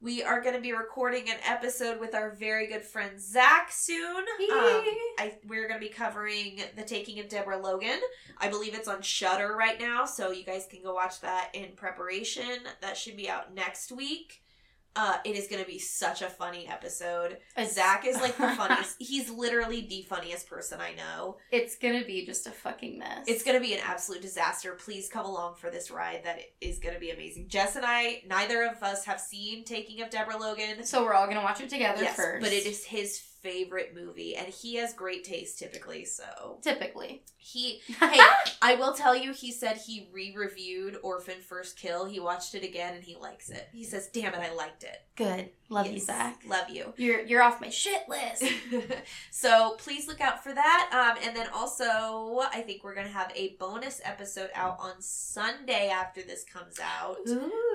we are going to be recording an episode with our very good friend Zach soon. Um, I we're going to be covering the Taking of Deborah Logan. I believe it's on Shudder right now, so you guys can go watch that in preparation. That should be out next week. Uh, it is going to be such a funny episode. Zach is like the funniest. He's literally the funniest person I know. It's gonna be just a fucking mess. It's going to be an absolute disaster. Please come along for this ride. That is going to be amazing. Jess and I, neither of us have seen Taking of Deborah Logan. so we're all gonna watch it together Yes, first. but it is his favorite movie, and he has great taste typically. So typically. he, hey, I will tell you, he said he re-reviewed Orphan First Kill. He watched it again, and he likes it. He says, "Damn it, I liked it." Good. Love you, Zach. Love you. You're you're off my shit list. so please look out for that. Um, and then also, I think we're gonna have a bonus episode out on Sunday after this comes out,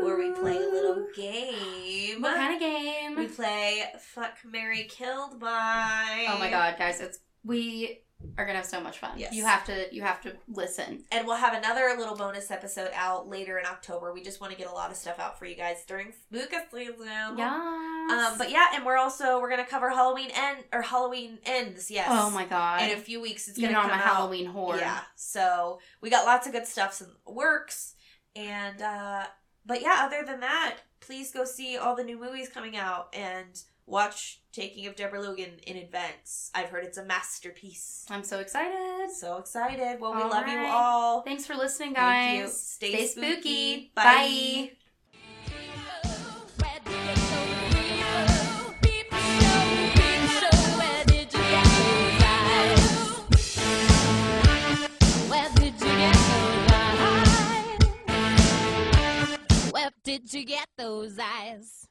where we play a little game. What kind of game? We play Fuck Mary Killed by. Oh my god, guys, it's We are gonna have so much fun. Yes. You have to you have to listen. And we'll have another little bonus episode out later in October. We just want to get a lot of stuff out for you guys during spooky season. Yeah. Um, but yeah, and we're also we're gonna cover Halloween end or Halloween ends. Yes. oh my god. In a few weeks, it's gonna come a out. Halloween whore. Yeah. So we got lots of good stuff in works, and uh, but yeah, other than that, please go see all the new movies coming out and watch Taking of Deborah Logan in advance. I've heard it's a masterpiece. I'm so excited. So excited. Well, we All love you all. Thanks for listening, Thank you. guys. Stay, Stay spooky. spooky. Bye. Bye. Where did you go? Peep show, peep show, where did you get those eyes? Where did you get those eyes? Where did you get those eyes?